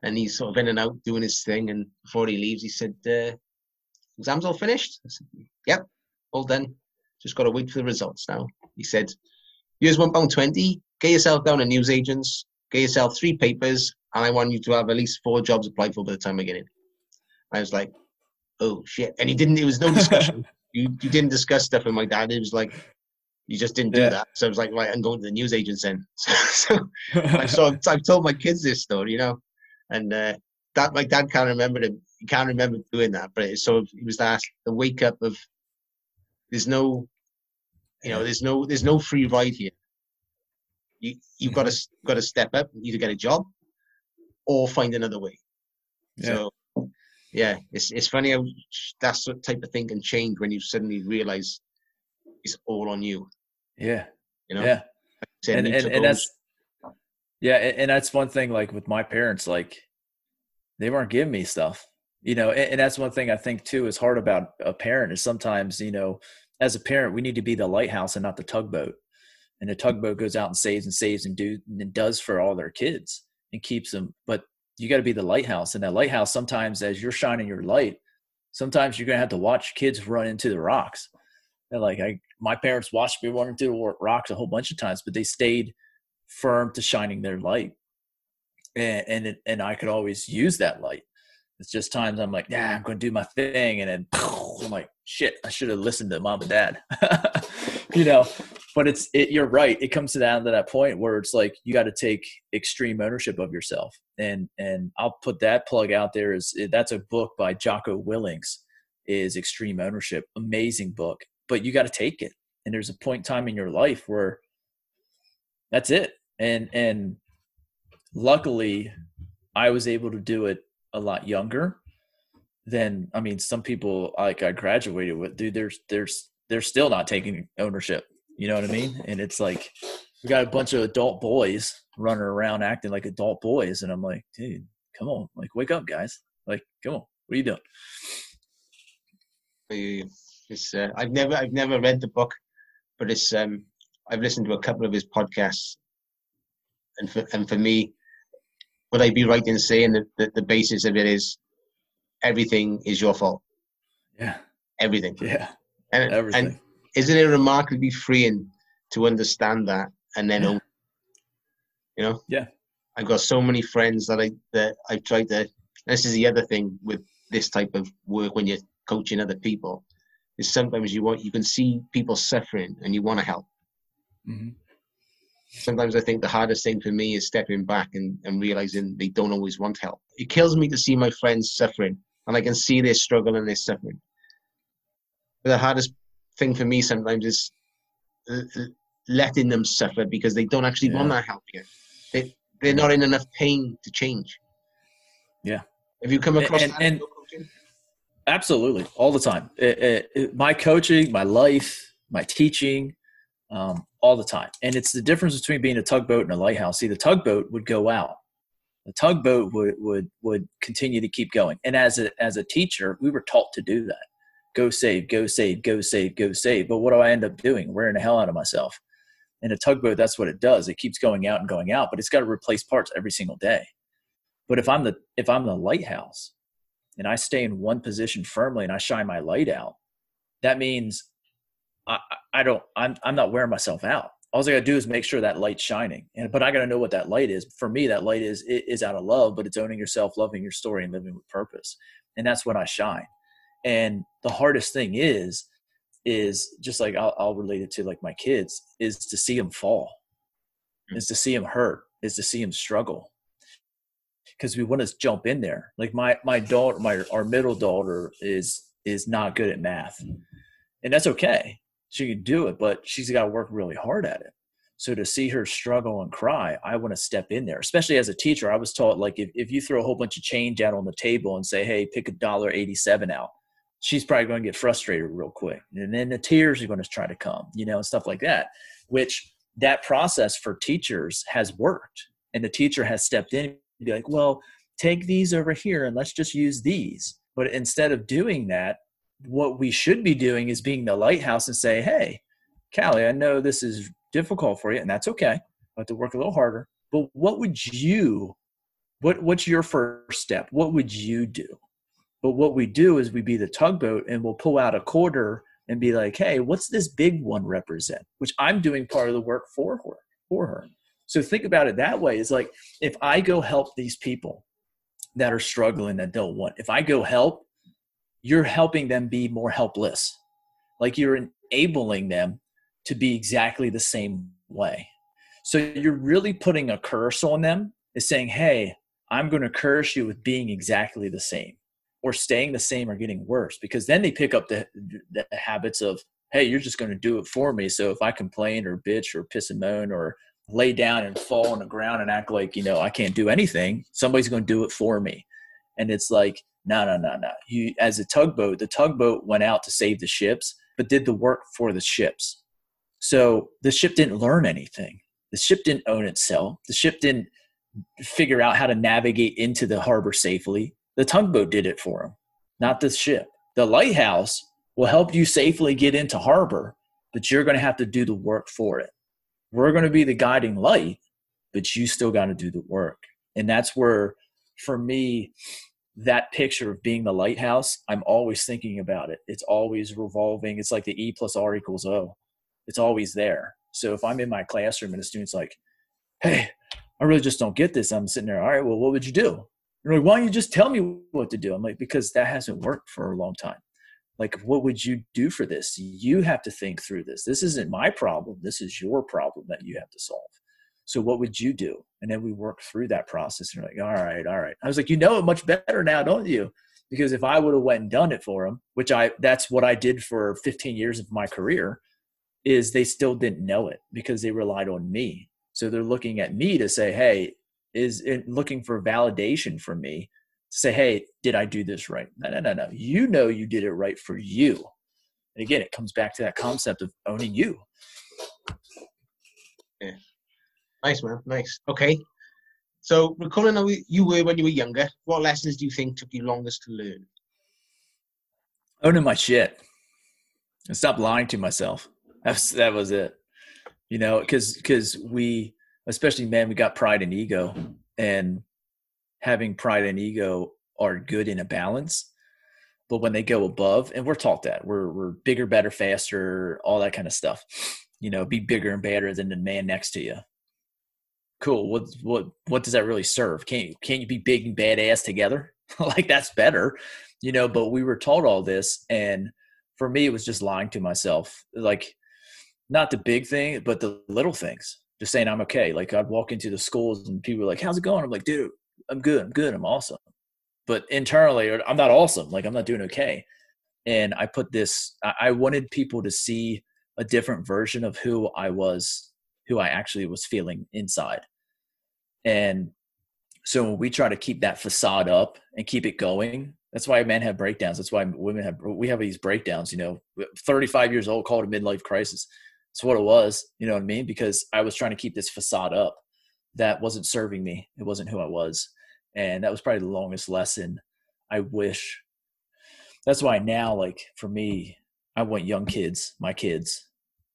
and he's sort of in and out doing his thing. And before he leaves, he said, uh, exams all finished? I said, yep, all done. Just got to wait for the results now. He said, here's one pound twenty. Get yourself down to newsagents. Get yourself three papers, and I want you to have at least four jobs applied for by the time I get in. I was like, oh shit! And he didn't. There was no discussion. *laughs* you you didn't discuss stuff with my dad. It was like you just didn't do yeah. that. So I was like, right, I'm going to the newsagents then. *laughs* so, so, *laughs* so I've told my kids this story, you know, and uh, that my dad can't remember him. He can't remember doing that, but it sort of it was that the wake up of there's no, you know, there's no there's no free ride here. You you've got to got to step up, either get a job, or find another way. Yeah. So yeah, it's it's funny how that sort type of thing can change when you suddenly realize it's all on you. Yeah. You know. Yeah. And and, and that's yeah, and that's one thing. Like with my parents, like they weren't giving me stuff you know and, and, that's one thing i think too is hard about a parent is sometimes you know as a parent we need to be the lighthouse and not the tugboat and the mm-hmm. tugboat goes out and saves and saves and do and does for all their kids and keeps them but you got to be the lighthouse and that lighthouse sometimes as you're shining your light sometimes you're going to have to watch kids run into the rocks and like i my parents watched me run into the rocks a whole bunch of times but they stayed firm to shining their light and and, it, and i could always use that light it's just times I'm like, yeah, I'm to do my thing, and then *laughs* I'm like, shit, I should have listened to mom and dad, *laughs* you know. But it's it, you're right. It comes down to that point where it's like you got to take extreme ownership of yourself, and and I'll put that plug out there. Is eh, that's a book by Jocko Willink's is Extreme Ownership, amazing book. But you got to take it, and there's a point in time in your life where that's it, and and luckily I was able to do it a lot younger then I mean some people like I graduated with dude there's there's they're still not taking ownership. You know what I mean? And it's like we got a bunch of adult boys running around acting like adult boys and I'm like, dude, come on, like wake up guys. Like, come on, what are you doing? It's uh, I've never I've never read the book, but it's um I've listened to a couple of his podcasts, and for and for me, would I be right in saying that, that the basis of it is everything is your fault? Yeah. Everything. Yeah. And, Everything. and isn't it remarkably freeing to understand that and then, yeah. you know? Yeah. I've got so many friends that I that I've tried to. This is the other thing with this type of work when you're coaching other people is sometimes you want you can see people suffering and you want to help. Mm-hmm sometimes I think the hardest thing for me is stepping back and, and realizing they don't always want help. It kills me to see my friends suffering and I can see their struggle and their suffering. But the hardest thing for me sometimes is letting them suffer because they don't actually yeah. want that help yet. They, they're not in enough pain to change. Yeah. Have you come across and, and, and absolutely all the time. It, it, it, my coaching, my life, my teaching, um, all the time. And it's the difference between being a tugboat and a lighthouse. See, the tugboat would go out. The tugboat would would would continue to keep going. And as a as a teacher, we were taught to do that. Go save, go save, go save, go save. But what do I end up doing? Wearing the hell out of myself. In a tugboat, that's what it does. It keeps going out and going out, but it's got to replace parts every single day. But if I'm the if I'm the lighthouse and I stay in one position firmly and I shine my light out, that means I, I don't I'm I'm not wearing myself out. All I gotta do is make sure that light's shining. And but I gotta know what that light is. For me, that light is is out of love, but it's owning yourself, loving your story, and living with purpose. And that's when I shine. And the hardest thing is, is just like I'll, I'll relate it to like my kids, is to see them fall, mm-hmm. is to see them hurt, is to see them struggle. Because we want to jump in there. Like my my daughter, my our middle daughter is is not good at math, and that's okay she can do it, but she's got to work really hard at it. So to see her struggle and cry, I want to step in there. Especially as a teacher, I was taught like if, if you throw a whole bunch of change out on the table and say, hey, pick a dollar eighty-seven out, she's probably going to get frustrated real quick. And then the tears are going to try to come, you know, and stuff like that. Which that process for teachers has worked. And the teacher has stepped in and be like, well, take these over here and let's just use these. But instead of doing that, what we should be doing is being the lighthouse and say, hey, Callie, I know this is difficult for you, and that's okay. I have to work a little harder. But what would you, what what's your first step? What would you do? But what we do is we be the tugboat and we'll pull out a quarter and be like, hey, what's this big one represent? Which I'm doing part of the work for her, for her. So think about it that way. It's like if I go help these people that are struggling that don't want, if I go help, you're helping them be more helpless. Like you're enabling them to be exactly the same way. So you're really putting a curse on them, is saying, hey, I'm going to curse you with being exactly the same or staying the same or getting worse because then they pick up the, the habits of, hey, you're just going to do it for me. So if I complain or bitch or piss and moan or lay down and fall on the ground and act like, you know, I can't do anything, somebody's going to do it for me. And it's like, no, no, no, no. You, as a tugboat, the tugboat went out to save the ships, but did the work for the ships. So the ship didn't learn anything. The ship didn't own itself. The ship didn't figure out how to navigate into the harbor safely. The tugboat did it for them, not the ship. The lighthouse will help you safely get into harbor, but you're going to have to do the work for it. We're going to be the guiding light, but you still got to do the work. And that's where, for me, that picture of being the lighthouse, I'm always thinking about it. It's always revolving. It's like the E plus R equals O. It's always there. So if I'm in my classroom and a student's like, hey, I really just don't get this, I'm sitting there, all right, well, what would you do? And Like, why don't you just tell me what to do? I'm like, because that hasn't worked for a long time. Like, what would you do for this? You have to think through this. This isn't my problem. This is your problem that you have to solve. So what would you do? And then we work through that process and like, all right, all right. I was like, you know it much better now, don't you? Because if I would have went and done it for them, which I that's what I did for 15 years of my career, is they still didn't know it because they relied on me. So they're looking at me to say, hey, is looking for validation from me to say, hey, did I do this right? No, no, no, no. You know you did it right for you. And again, it comes back to that concept of owning you. Yeah. Nice, man. Nice. Okay. So, recalling how you were when you were younger, what lessons do you think took you longest to learn? Owning my shit. And stop lying to myself. That's that was it. You know, because because we, especially men, we got pride and ego, and having pride and ego are good in a balance. But when they go above, and we're taught that we're we're bigger, better, faster, all that kind of stuff. You know, be bigger and better than the man next to you cool. What what what does that really serve? Can't can't you be big and badass together? *laughs* like that's better, you know. But we were taught all this, and for me, it was just lying to myself. Like not the big thing, but the little things. Just saying I'm okay. Like I'd walk into the schools and people were like, "How's it going?" I'm like, "Dude, I'm good. I'm good. I'm awesome." But internally, I'm not awesome. Like I'm not doing okay. And I put this. I wanted people to see a different version of who I was who I actually was feeling inside. And so when we try to keep that facade up and keep it going, that's why men have breakdowns. That's why women have we have these breakdowns. You know, 35 years old, called a midlife crisis. It's what it was. You know what I mean? Because I was trying to keep this facade up that wasn't serving me. It wasn't who I was, and that was probably the longest lesson. I wish. That's why now, like for me, I want young kids, my kids,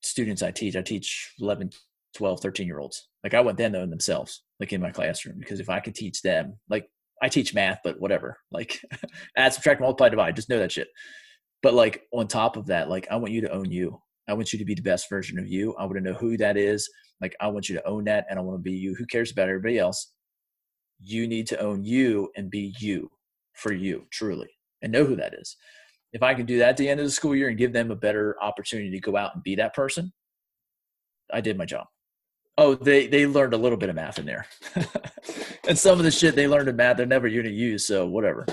students I teach. I teach 11, 12, 13 year olds. Like I want them to know themselves, like in my classroom, because if I could teach them, like I teach math, but whatever, *laughs* like add, subtract, multiply, divide, just know that shit. But like on top of that, like I want you to own you. I want you to be the best version of you. I want to know who that is. Like I want you to own that and I want to be you. Who cares about everybody else? You need to own you and be you for you, truly, and know who that is. If I can do that at the end of the school year and give them a better opportunity to go out and be that person, I did my job. Oh, they they learned a little bit of math in there, *laughs* and some of the shit they learned in math they're never going to use. So whatever.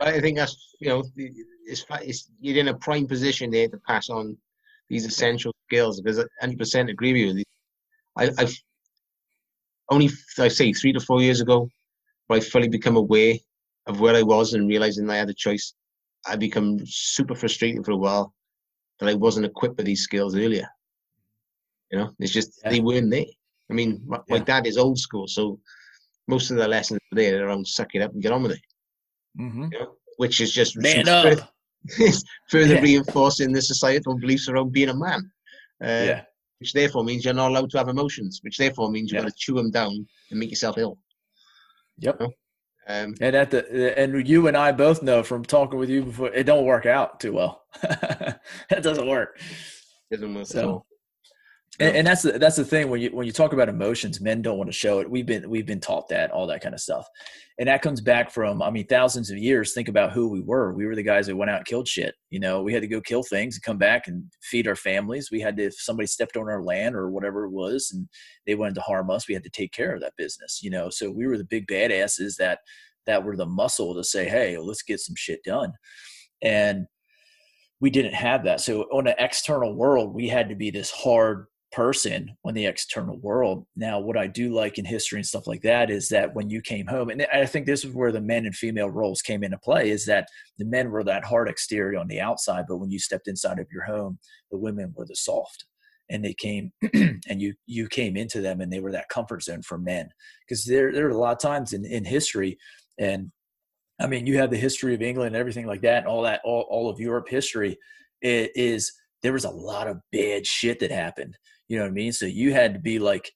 I think that's you know it's, it's you're in a prime position there to pass on these essential skills because I 100% agree with you. I, I've only I say three to four years ago, I fully become aware of where I was and realizing I had a choice. I become super frustrated for a while that I wasn't equipped with these skills earlier. You know, it's just yeah. they weren't there. I mean, my, yeah. my, dad is old school, so most of the lessons are there around suck it up and get on with it. Mm-hmm. You know? Which is just man up. *laughs* further Yeah. reinforcing the societal beliefs around being a man. Uh, yeah. Which therefore means you're not allowed to have emotions, which therefore means you've got to chew them down and make yourself ill. Yep. Um, And at the and you and I both know from talking with you before, it don't work out too well. *laughs* that doesn't work. doesn't work So-. And, and that's the that's the thing when you when you talk about emotions, men don't want to show it. We've been we've been taught that all that kind of stuff, and that comes back from I mean thousands of years. Think about who we were. We were the guys that went out and killed shit. You know, we had to go kill things and come back and feed our families. We had to if somebody stepped on our land or whatever it was, and they wanted to harm us, we had to take care of that business. You know, so we were the big badasses that that were the muscle to say, hey, let's get some shit done, and we didn't have that. So on an external world, we had to be this hard person on the external world. Now, what I do like in history and stuff like that is that when you came home, and I think this is where the men and female roles came into play, is that the men were that hard exterior on the outside, but when you stepped inside of your home, the women were the soft. And they came, *clears throat* and you you came into them, and they were that comfort zone for men. Because there there are a lot of times in in history, and I mean, you have the history of England and everything like that, and all that, all, all of Europe history it is there was a lot of bad shit that happened. You know what I mean? So you had to be like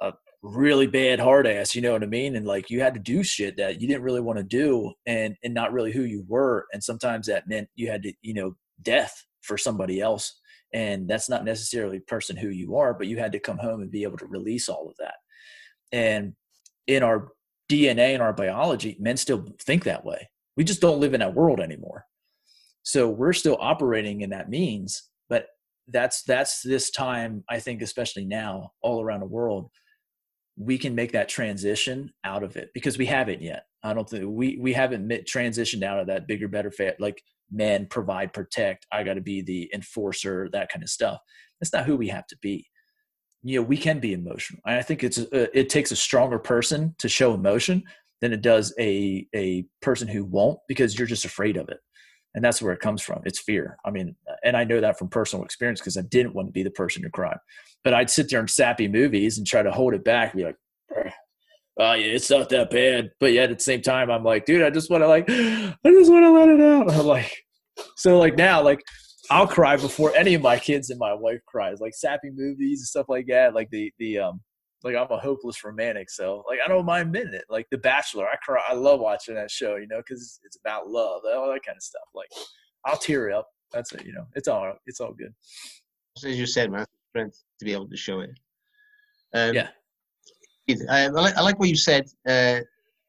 a really bad hard ass, you know what I mean? And like you had to do shit that you didn't really want to do and and not really who you were. And sometimes that meant you had to, you know, death for somebody else. And that's not necessarily person who you are, but you had to come home and be able to release all of that. And in our DNA and our biology, men still think that way. We just don't live in that world anymore. So we're still operating in that means, but that's that's this time I think especially now all around the world we can make that transition out of it because we haven't yet. I don't think we we haven't transitioned out of that bigger better fat like men provide protect I got to be the enforcer that kind of stuff. That's not who we have to be. You know, we can be emotional. And I think it's a, it takes a stronger person to show emotion than it does a a person who won't because you're just afraid of it and that's where it comes from. It's fear. I mean and i know that from personal experience because i didn't want to be the person to cry. But i'd sit there in sappy movies and try to hold it back and be like oh yeah it's not that bad. But yet at the same time i'm like dude i just want to like i just want to let it out. I'm like so like now like i'll cry before any of my kids and my wife cries like sappy movies and stuff like that like the the um like I'm a hopeless romantic, so like I don't mind admitting it. Like The Bachelor, I cry. I love watching that show, you know, because it's about love, all that kind of stuff. Like I'll tear up. That's it, you know. It's all it's all good. As you said, man, strength to be able to show it. Um, Yeah. I, I, like, I like what you said uh,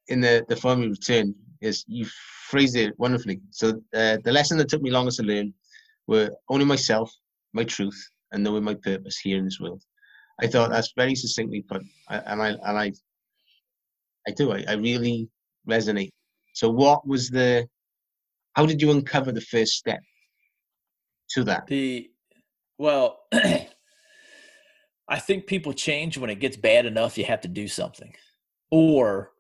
in the the family return. Is you phrased it wonderfully. So uh, the lesson that took me longest to learn were owning myself, my truth, and knowing my purpose here in this world. I thought that's very succinctly put, and I and I, I do. I, I really resonate. So, what was the? How did you uncover the first step to that? The well, *clears throat* I think people change when it gets bad enough. You have to do something, or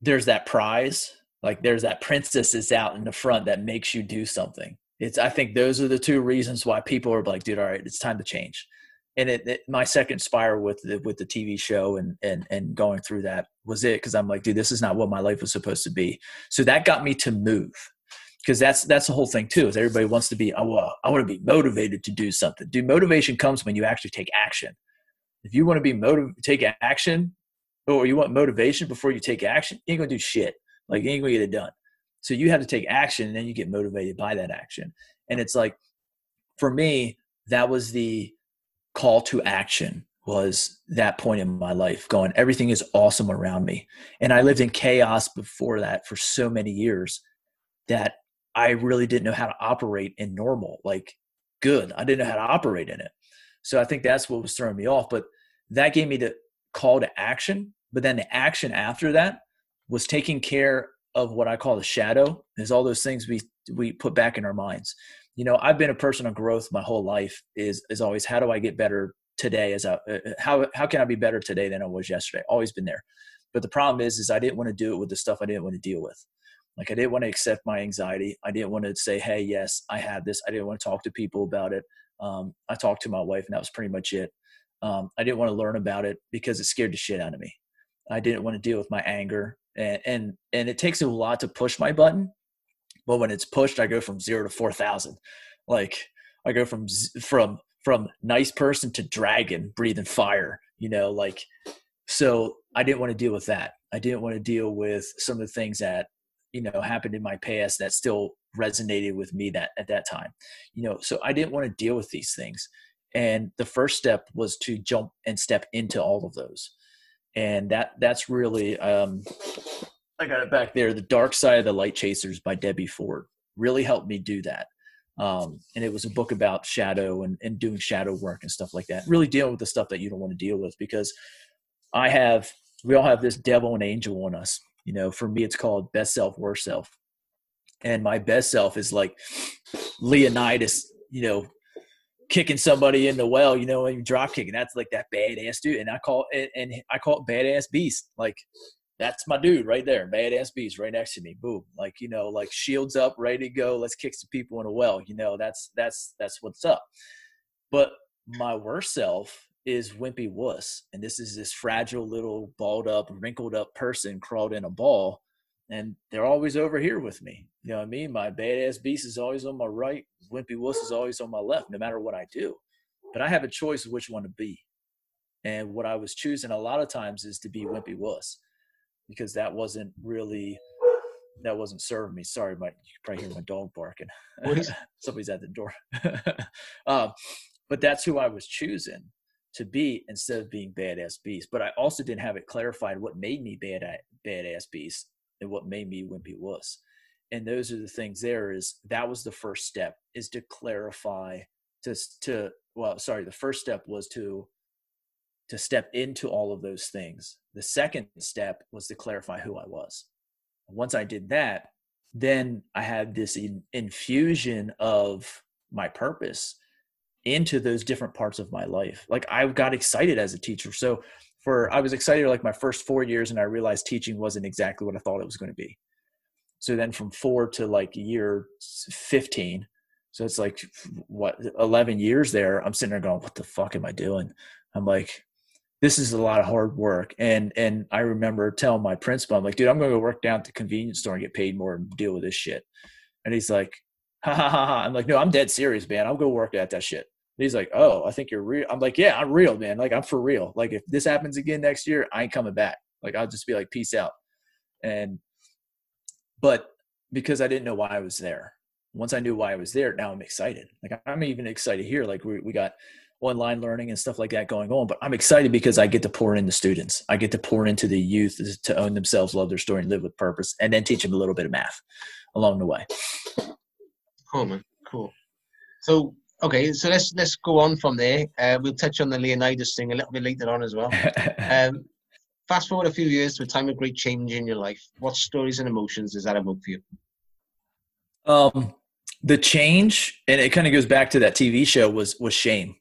there's that prize. Like there's that princess is out in the front that makes you do something. It's. I think those are the two reasons why people are like, dude, all right, it's time to change. And it, it my second spiral with the with the TV show and and and going through that was it because I'm like, dude, this is not what my life was supposed to be. So that got me to move because that's that's the whole thing too is everybody wants to be oh well, i want to be motivated to do something. Dude motivation comes when you actually take action. If you want to be motiv- take action or you want motivation before you take action you ain't gonna do shit. Like you ain't gonna get it done. So you have to take action and then you get motivated by that action. And it's like for me that was the call to action was that point in my life going everything is awesome around me and i lived in chaos before that for so many years that I really didn't know how to operate in normal, like good. I didn't know how to operate in it. So I think that's what was throwing me off. But that gave me the call to action. But then the action after that was taking care of what I call the shadow, is all those things we we put back in our minds. You know, I've been a person of growth my whole life. Is is always how do I get better today? As a uh, how how can I be better today than I was yesterday? Always been there. But the problem is, is I didn't want to do it with the stuff I didn't want to deal with. Like I didn't want to accept my anxiety. I didn't want to say, "Hey, yes, I have this." I didn't want to talk to people about it. Um, I talked to my wife, and that was pretty much it. Um, I didn't want to learn about it because it scared the shit out of me. I didn't want to deal with my anger, and and and it takes a lot to push my button. But when it's pushed, I go from zero to four thousand. Like I go from from from nice person to dragon breathing fire. You know, like so I didn't want to deal with that. I didn't want to deal with some of the things that you know happened in my past that still resonated with me that at that time. You know, so I didn't want to deal with these things. And the first step was to jump and step into all of those. And that that's really um I got it back there. The Dark Side of the Light Chasers by Debbie Ford really helped me do that. Um, and it was a book about shadow and, and doing shadow work and stuff like that. Really dealing with the stuff that you don't want to deal with because I have, we all have this devil and angel on us. You know, for me, it's called best self, worst self. And my best self is like Leonidas, you know, kicking somebody in the well, you know, and drop kicking. That's like that badass dude. And I call it, and I call it badass beast. Like that's my dude right there. Badass beast right next to me. Boom. Like, you know, like shields up, ready to go. Let's kick some people in a well. You know, that's that's that's what's up. But my worst self is wimpy wuss. And this is this fragile little balled up, wrinkled up person crawled in a ball. And they're always over here with me. You know what I mean? My badass beast is always on my right. Wimpy wuss is always on my left, no matter what I do. But I have a choice of which one to be. And what I was choosing a lot of times is to be wimpy wuss because that wasn't really that wasn't serving me. Sorry, my you can probably hear my dog barking. *laughs* Somebody's at the door. *laughs* um, but that's who I was choosing to be instead of being badass beast. But I also didn't have it clarified what made me bad badass beast and what made me wimpy wuss. And those are the things there is that was the first step is to clarify to to well sorry the first step was to to step into all of those things. The second step was to clarify who I was. Once I did that, then I had this in, infusion of my purpose into those different parts of my life. Like I got excited as a teacher. So for I was excited like my first 4 years and I realized teaching wasn't exactly what I thought it was going to be. So then from 4 to like year 15, so it's like what 11 years there, I'm sitting there going, what the fuck am I doing? I'm like this is a lot of hard work. And and I remember telling my principal, I'm like, dude, I'm gonna go work down at the convenience store and get paid more and deal with this shit. And he's like, ha ha ha. ha. I'm like, no, I'm dead serious, man. I'll go work at that shit. And he's like, oh, I think you're real. I'm like, yeah, I'm real, man. Like I'm for real. Like if this happens again next year, I ain't coming back. Like I'll just be like, peace out. And but because I didn't know why I was there. Once I knew why I was there, now I'm excited. Like I'm even excited here. Like we, we got online learning and stuff like that going on. But I'm excited because I get to pour into students. I get to pour into the youth to own themselves, love their story, and live with purpose, and then teach them a little bit of math along the way. Cool, man. Cool. So, okay, so let's let's go on from there. Uh, we'll touch on the Leonidas thing a little bit later on as well. *laughs* um, fast forward a few years to a time of great change in your life. What stories and emotions does that evoke for you? Um, the change, and it kind of goes back to that TV show was was shame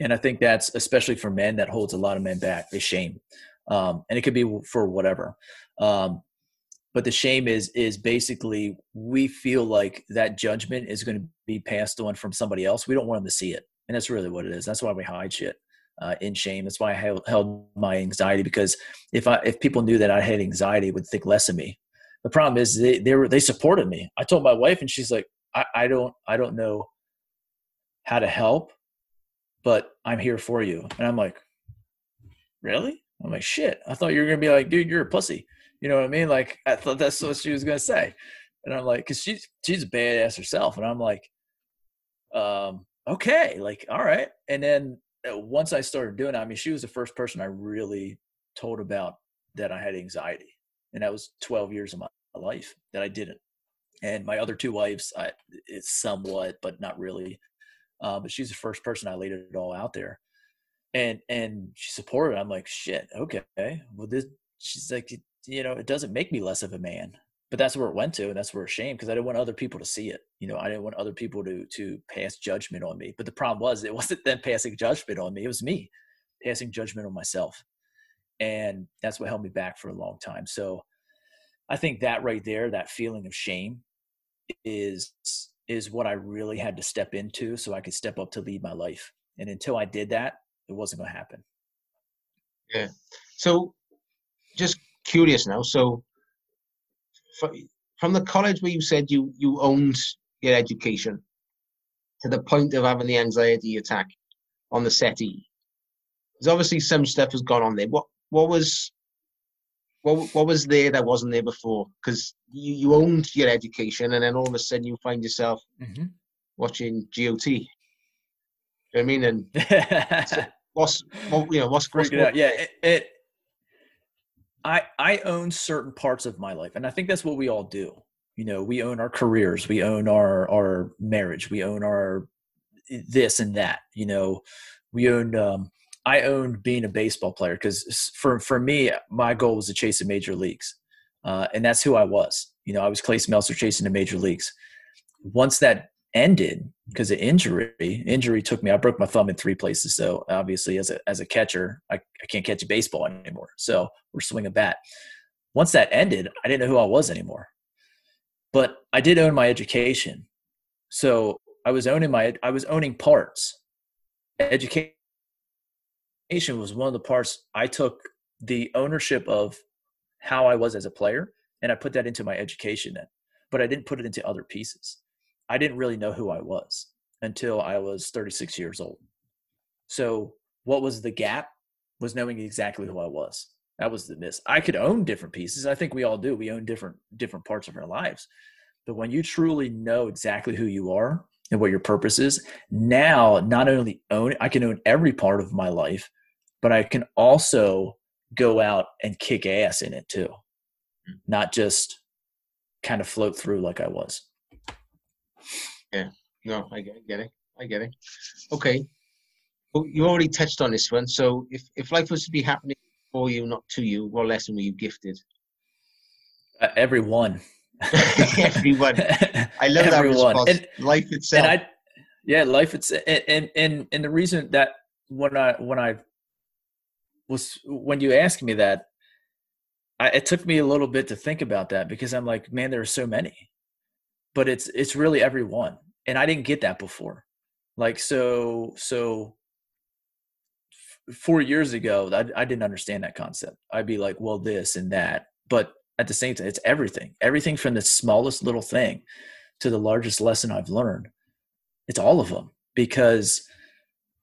and I think that's especially for men that holds a lot of men back. The shame, um, and it could be for whatever. Um, but the shame is is basically we feel like that judgment is going to be passed on from somebody else. We don't want them to see it, and that's really what it is. That's why we hide shit uh, in shame. That's why I held, held my anxiety because if I if people knew that I had anxiety, would think less of me. The problem is they they were they supported me. I told my wife, and she's like, I, I don't I don't know how to help but I'm here for you. And I'm like, really? I'm like, shit. I thought you were gonna be like, dude, you're a pussy. You know what I mean? Like, I thought that's what she was gonna say. And I'm like, cause she's she's a badass herself. And I'm like, um, okay, like, all right. And then uh, once I started doing it, I mean, she was the first person I really told about that I had anxiety, and that was 12 years of my life that I didn't. And my other two wives, I, it's somewhat, but not really. Uh, but she's the first person I laid it all out there, and and she supported. I'm like, shit, okay. Well, this she's like, you know, it doesn't make me less of a man, but that's where it went to, and that's where it's shame because I didn't want other people to see it. You know, I didn't want other people to to pass judgment on me. But the problem was, it *laughs* wasn't them passing judgment on me; it was me passing judgment on myself, and that's what held me back for a long time. So, I think that right there, that feeling of shame, is is what I really had to step into so I could step up to lead my life. And until I did that, it wasn't going to happen. Yeah. So just curious now. So from the college where you said you you owned your education to the point of having the anxiety attack on the settee. There's obviously some stuff has gone on there. What what was what what was there that wasn't there before? Because you, you owned your education, and then all of a sudden you find yourself mm-hmm. watching GOT. You know I mean? And *laughs* what's what, you know what's, what, yeah it, it I I own certain parts of my life, and I think that's what we all do. You know, we own our careers, we own our our marriage, we own our this and that. You know, we own. Um, I owned being a baseball player because for for me, my goal was to chase the major leagues, uh, and that's who I was. You know, I was Clay Smeltzer chasing the major leagues. Once that ended because of injury. Injury took me. I broke my thumb in three places. So obviously, as a as a catcher, I, I can't catch a baseball anymore. So we're swinging bat. Once that ended, I didn't know who I was anymore. But I did own my education. So I was owning my I was owning parts. Education was one of the parts I took the ownership of how I was as a player, and I put that into my education then. But I didn't put it into other pieces. I didn't really know who I was until I was 36 years old. So, what was the gap? Was knowing exactly who I was. That was the miss. I could own different pieces. I think we all do. We own different different parts of our lives. But when you truly know exactly who you are and what your purpose is, now not only own I can own every part of my life, but I can also go out and kick ass in it too. Hmm. Not just kind of float through like I was. Yeah, no, I get, get it. I get it. Okay. Well, you already touched on this one. So, if, if life was to be happening for you, not to you, what lesson were you gifted? Uh, everyone. *laughs* *laughs* everyone. I love everyone. that response. And, life itself. And I, yeah, life it's and and and the reason that when I when I was when you asked me that, I, it took me a little bit to think about that because I'm like, man, there are so many but it's it's really everyone and i didn't get that before like so so four years ago I, I didn't understand that concept i'd be like well this and that but at the same time it's everything everything from the smallest little thing to the largest lesson i've learned it's all of them because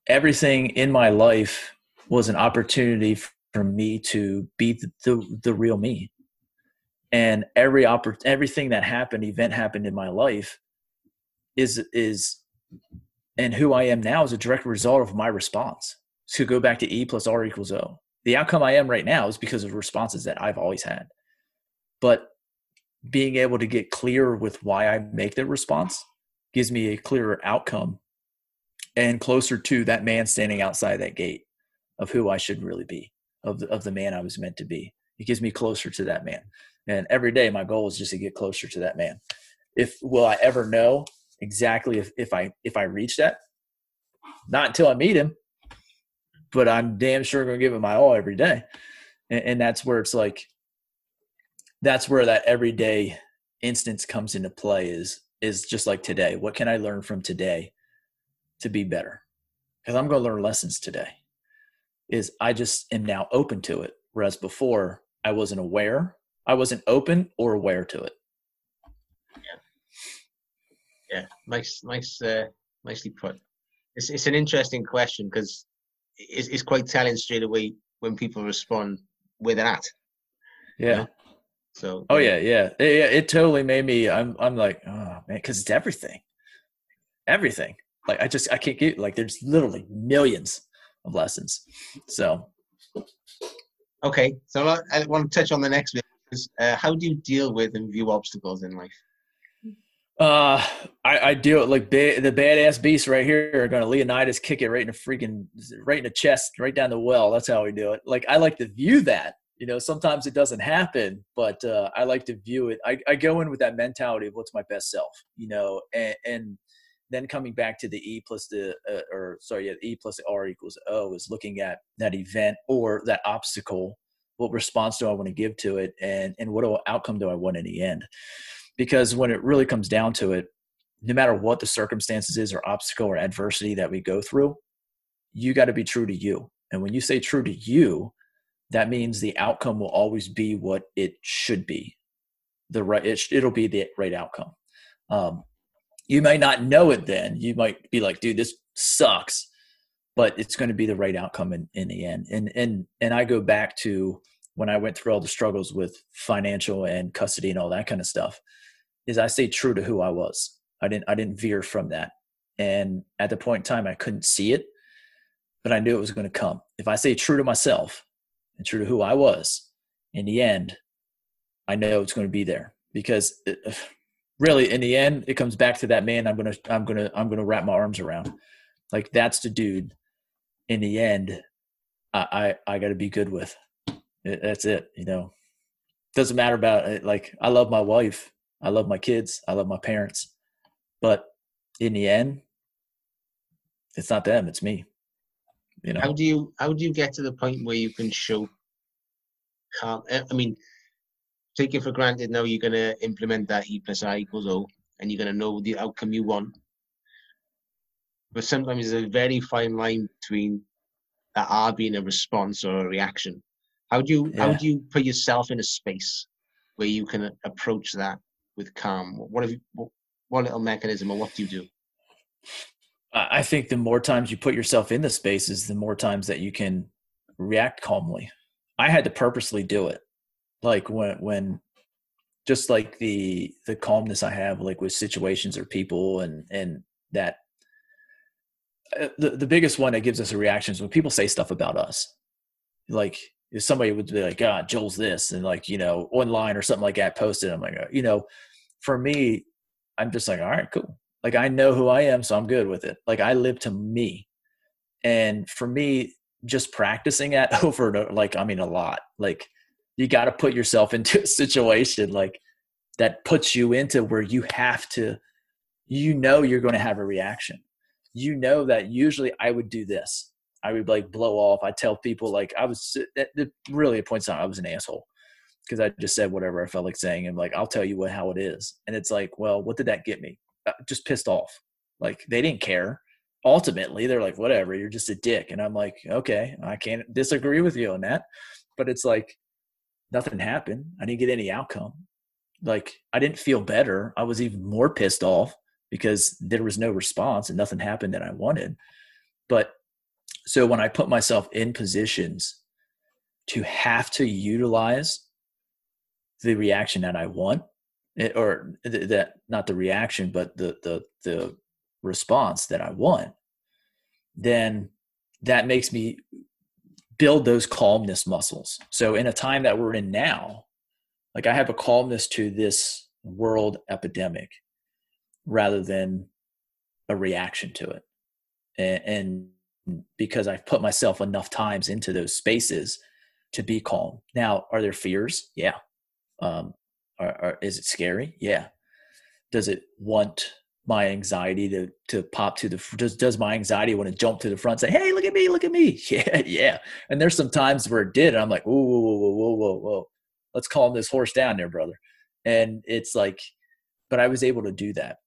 everything in my life was an opportunity for me to be the, the, the real me. And every oppor- everything that happened event happened in my life is is and who i am now is a direct result of my response. To go back to e plus r equals o. The outcome i am right now is because of responses that i've always had but being able to get clear with why i make that response gives me a clearer outcome and closer to that man standing outside that gate of who i should really be of the, of the man i was meant to be it gives me closer to that man and every day, my goal is just to get closer to that man. If will I ever know exactly if, if I if I reach that? Not until I meet him. But I'm damn sure going to give him my all every day, and, and that's where it's like. That's where that everyday instance comes into play. Is is just like today. What can I learn from today to be better? Because I'm going to learn lessons today. Is I just am now open to it, whereas before I wasn't aware I wasn't open or aware to it. Yeah, yeah, nice, nice, uh, nicely put. It's it's an interesting question because it's it's quite telling straight away when people respond where they're at. Yeah. You know? So. Oh yeah, yeah, it, it totally made me. I'm I'm like, oh man, because it's everything, everything. Like I just I can't get like there's literally millions of lessons. So. Okay, so I want to touch on the next bit is uh, how do you deal with and view obstacles in life? Uh, I, I deal like ba- the badass beasts right here are going to Leonidas kick it right in the freaking right in the chest, right down the well. That's how we do it. Like I like to view that. You know, sometimes it doesn't happen, but uh, I like to view it. I, I go in with that mentality of what's my best self. You know, and, and then coming back to the E plus the uh, or sorry, yeah, E plus the R equals O is looking at that event or that obstacle what response do I want to give to it, and and what outcome do I want in the end? Because when it really comes down to it, no matter what the circumstances is or obstacle or adversity that we go through, you got to be true to you. And when you say true to you, that means the outcome will always be what it should be. the right it, it'll be the right outcome. Um, you might not know it then. You might be like dude this sucks but it's going to be the right outcome in, in the end. And and and i go back to when i went through all the struggles with financial and custody and all that kind of stuff is i stayed true to who i was. I didn't i didn't veer from that. And at the point in time i couldn't see it but i knew it was going to come. If i stay true to myself and true to who i was in the end i know it's going to be there. Because it, really in the end it comes back to that man i'm gonna i'm gonna i'm gonna wrap my arms around. Like that's the dude in the end i i, I gotta be good with. It, that's it you know? Doesn't matter about it like i love my wife i love my kids i love my parents but in the end it's not them it's me you know How do you how do you get to the point where you can show calm? I mean, take it for granted now you're going to implement that E plus I equals O, and you're going to know the outcome you want. But sometimes there's a very fine line between that R being a response or a reaction. How do you how do you put yourself in a space where you can approach that with calm? What have you? What, what little mechanism or what do you do? I think the more times you put yourself in the spaces, the more times that you can react calmly. I had to purposely do it. Like when when just like the the calmness I have like with situations or people and and that uh, the the biggest one that gives us a reaction is when people say stuff about us. Like if somebody would be like, "God, Joel's this," and like you know, online or something like that, posted. I'm like, uh, you know, for me, I'm just like, all right, cool. Like I know who I am, so I'm good with it. Like I live to me, and for me, just practicing that *laughs* over and over, like I mean, a lot. Like you got to put yourself into a situation like that puts you into where you have to, you know, you're going to have a reaction. You know that usually I would do this. I would like blow off. I tell people like I was it, it really at points on I was an asshole because I just said whatever I felt like saying and like I'll tell you what how it is. And it's like, well, what did that get me? Uh, just pissed off. Like they didn't care. Ultimately, they're like, whatever, you're just a dick. And I'm like, okay, I can't disagree with you on that. But it's like nothing happened. I didn't get any outcome. Like I didn't feel better. I was even more pissed off because there was no response and nothing happened that I wanted. But so when I put myself in positions to have to utilize the reaction that I want, it, or th- that not the reaction, but the the the response that I want, then that makes me build those calmness muscles. So in a time that we're in now, like I have a calmness to this world epidemic rather than a reaction to it. And, and because I've put myself enough times into those spaces to be calm. Now, are there fears? Yeah. Um, are, are, is it scary? Yeah. Does it want my anxiety to to pop to the does does my anxiety want to jump to the front say hey look at me look at me. *laughs* Yeah yeah. And there's some times where it did and i'm like whoa whoa whoa whoa whoa whoa whoa. Let's calm this horse down there brother. And it's like but i was able to do that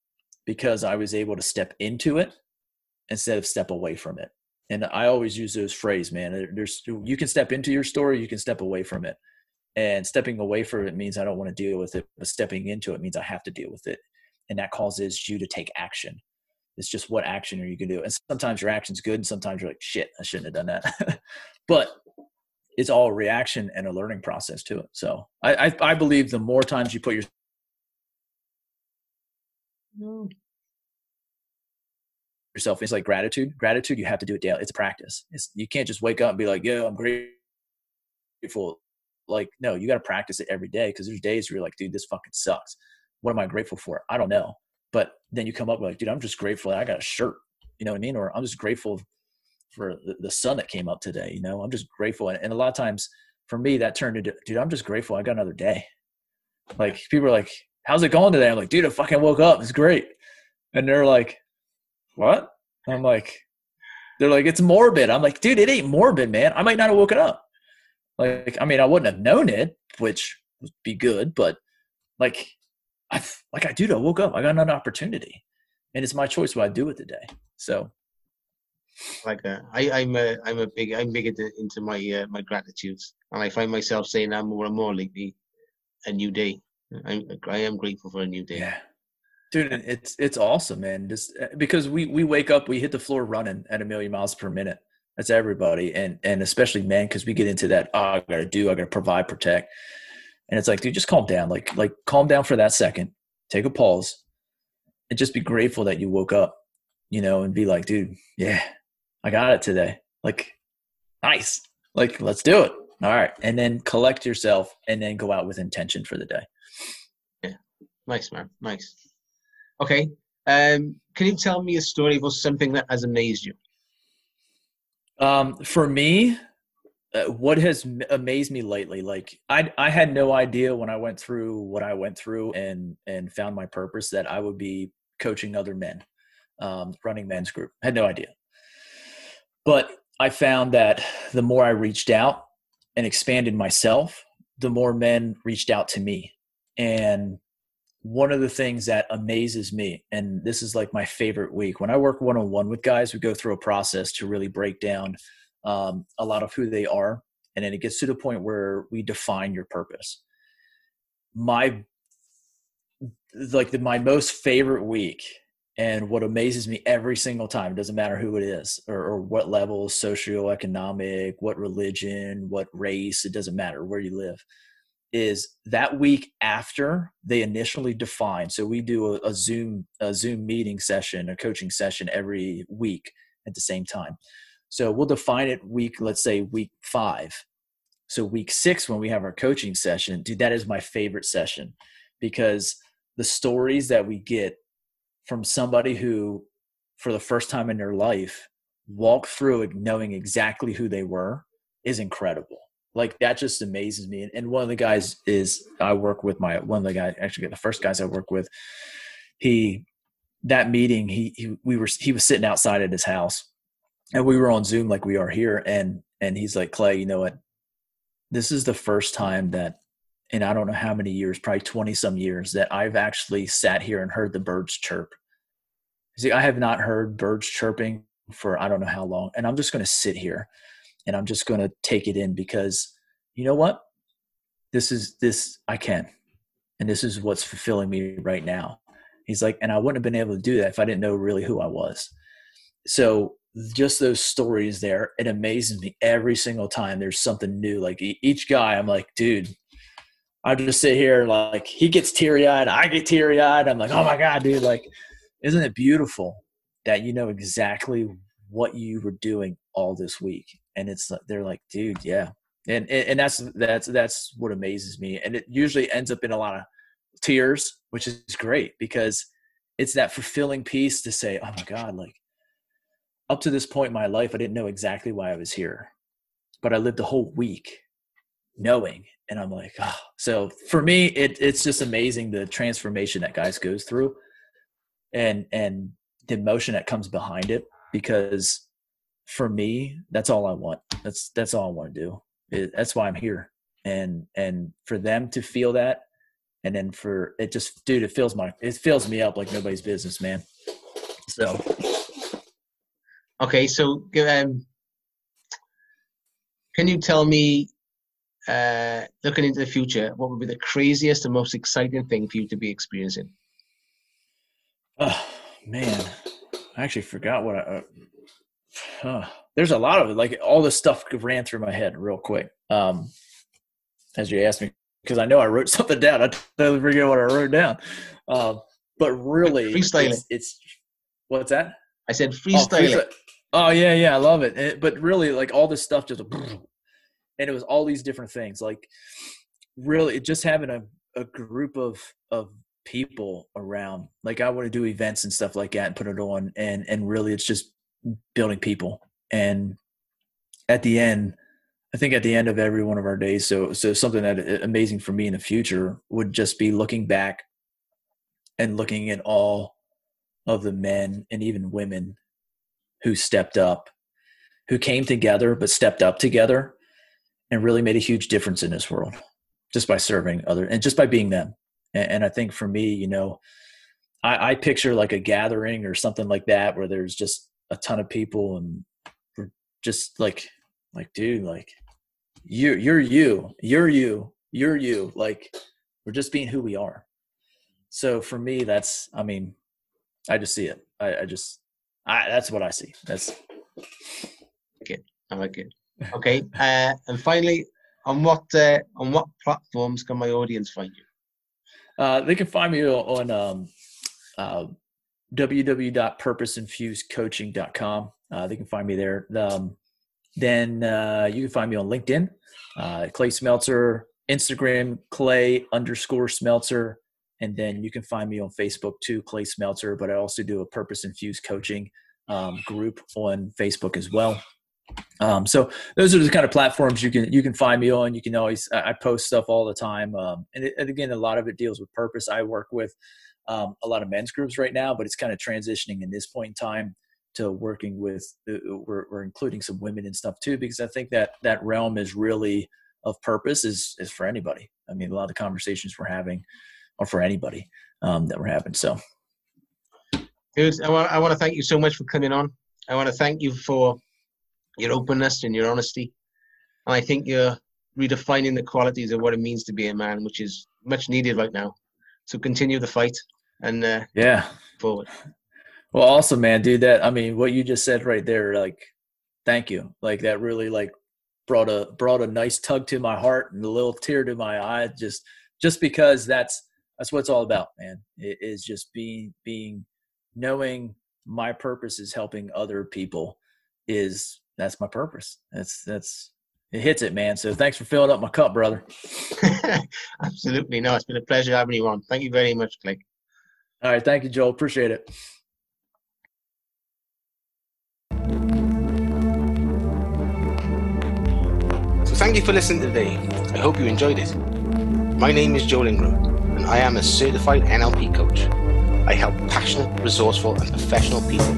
because i was able to step into it instead of step away from it. And i always use those phrase man there's you can step into your story you can step away from it and stepping away from it means i don't want to deal with it but stepping into it means i have to deal with it and that causes you to take action. It's just what action are you going to do? And sometimes your action's good, and sometimes you're like, shit, I shouldn't have done that. *laughs* but it's all reaction and a learning process to it. So I, I, I believe the more times you put your mm. yourself it's like gratitude gratitude you have to do it daily it's a practice it's, you can't just wake up and be like yeah i'm grateful like no you got to practice it every day because there's days where you're like dude this fucking sucks what am I grateful for? I don't know. But then you come up with like, dude, I'm just grateful I got a shirt. You know what I mean? Or I'm just grateful for the, the sun that came up today. You know, I'm just grateful. And, and a lot of times for me, that turned into, dude, I'm just grateful I got another day. Like people are like, how's it going today? I'm like, dude, I fucking woke up. It's great. And they're like, what? I'm like, they're like, it's morbid. I'm like, dude, it ain't morbid, man. I might not have woken up. Like, I mean, I wouldn't have known it, which would be good, but like, I like I dude, I woke up. I got another opportunity, and it's my choice what I do with the day. So like that. I, I'm a I'm a big I'm big into, into my uh, my gratitudes, and I find myself saying that more and more lately. A new day, I, I am grateful for a new day. Yeah. Dude, it's it's awesome, man. Just uh, because we we wake up, we hit the floor running at a million miles per minute. That's everybody, and and especially men, because we get into that. Oh, I gotta do. I gotta provide, protect, and it's like, dude, just calm down. Like like calm down for that second. Take a pause, and just be grateful that you woke up. You know, and be like, dude, yeah, I got it today. Like, nice. Like, let's do it. All right, and then collect yourself, and then go out with intention for the day. Yeah, nice, man. Nice. Okay. Um, can you tell me a story of something that has amazed you? Um, for me, uh, what has amazed me lately, like I I had no idea when I went through what I went through and and found my purpose that I would be coaching other men, um, running men's group. Had no idea, but I found that the more I reached out and expanded myself, the more men reached out to me, and one of the things that amazes me, and this is like my favorite week, when I work one on one with guys, we go through a process to really break down um, a lot of who they are. And then it gets to the point where we define your purpose. My, like, the, my most favorite week and what amazes me every single time doesn't matter who it is or, or, what level socioeconomic what religion what race it doesn't matter where you live is that week after they initially define so we do a, a, zoom a zoom meeting session a coaching session every week at the same time. So we'll define it week let's say week five. So week six when we have our coaching session dude that is my favorite session because the stories that we get from somebody who for the first time in their life walked through it knowing exactly who they were is incredible like that just amazes me. And and one of the guys is I work with my one of the guys actually the first guys I work with. He that meeting he, he we were he was sitting outside at his house, and we were on Zoom like we are here, and and he's like Clay, you know what? This is the first time that and I don't know how many years, probably twenty some years, that I've actually sat here and heard the birds chirp. See, I have not heard birds chirping for I don't know how long, and I'm just going to sit here and I'm just going to take it in because you know what? This is this I can. And this is what's fulfilling me right now. He's like, and I wouldn't have been able to do that if I didn't know really who I was. So just those stories there, it amazes me every single time there's something new. Like each guy, I'm like, dude, I just sit here like he gets teary eyed, I get teary eyed. I'm like, oh my God, dude, like, isn't it beautiful that you know exactly what you were doing all this week? And it's they're like, dude, yeah, and and that's that's that's what amazes me, and it usually ends up in a lot of tears, which is great because it's that fulfilling piece to say, oh my god, like up to this point in my life, I didn't know exactly why I was here, but I lived a whole week knowing and i'm like oh. so for me it, it's just amazing the transformation that guys goes through and and the emotion that comes behind it because for me, that's all I want. That's that's all I want to do. It, that's why I'm here. And and for them to feel that, and then for it just, dude, it fills my it fills me up like nobody's business, man. So. Okay, so um, can you tell me, uh, looking into the future, what would be the craziest and most exciting thing for you to be experiencing? Oh man, I actually forgot what I. Uh, there's a lot of it. Like all this stuff ran through my head real quick. Um, as you asked me, because I know I wrote *laughs* something down. I totally forget what I wrote down. Um, but really, freestyling. It's, it's, what's that? I said freestyling. Oh, oh yeah, yeah, I love it. it. But really, like all this stuff just, *laughs* and it was all these different things. Like really, just having a a group of of people around. Like I want to do events and stuff like that and put it on, and and really, it's just building people. And at the end, I think at the end of every one of our days, so so something that uh, amazing for me in the future would just be looking back and looking at all of the men and even women who stepped up, who came together but stepped up together and really made a huge difference in this world just by serving other and just by being them. And, and I think for me, you know, I, I picture like a gathering or something like that where there's just a ton of people and we're just like like dude like you you're you you're you you're you like we're just being who we are. So for me, that's I mean, I just see it. I, I just I that's what I see. That's good. I like it. Okay, *laughs* uh, and finally, on what uh, on what platforms can my audience find you? Uh, they can find me on um, uh, www.purposeinfusedcoaching.com. Uh, they can find me there. Um, then uh, you can find me on LinkedIn, uh, Clay Smeltzer, Instagram, Clay underscore Smeltzer. And then you can find me on Facebook too, Clay Smeltzer. But I also do a purpose infused coaching um, group on Facebook as well. Um, so those are the kind of platforms you can you can find me on. You can always I post stuff all the time, um, and, it, and, again, a lot of it deals with purpose. I work with um, a lot of men's groups right now, but it's kind of transitioning in this point in time to working with uh, we're, we're including some women and stuff too because I think that that realm is really of purpose is is for anybody. I mean, a lot of the conversations we're having are for anybody um, that we're having. So, dude, I want I want to thank you so much for coming on. I want to thank you for your openness and your honesty, and I think you're redefining the qualities of what it means to be a man, which is much needed right now. So continue the fight and uh, yeah, forward. Well, awesome, man, dude. That I mean, what you just said right there, like, thank you. Like that really like brought a brought a nice tug to my heart and a little tear to my eye. Just just because that's that's what it's all about, man. It is just being being knowing my purpose is helping other people is that's my purpose. That's that's it hits it, man. So thanks for filling up my cup, brother. *laughs* Absolutely. No, it's been a pleasure having you on. Thank you very much, Clay. All right. Thank you, Joel. Appreciate it. So thank you for listening today. I hope you enjoyed it. My name is Joel Ingram, and I am a certified NLP coach. I help passionate, resourceful, and professional people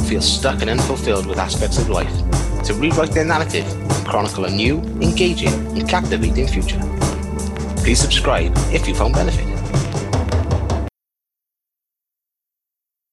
feel stuck and unfulfilled with aspects of life to rewrite their narrative and chronicle a new, engaging, and captivating future. Please subscribe if you found benefit.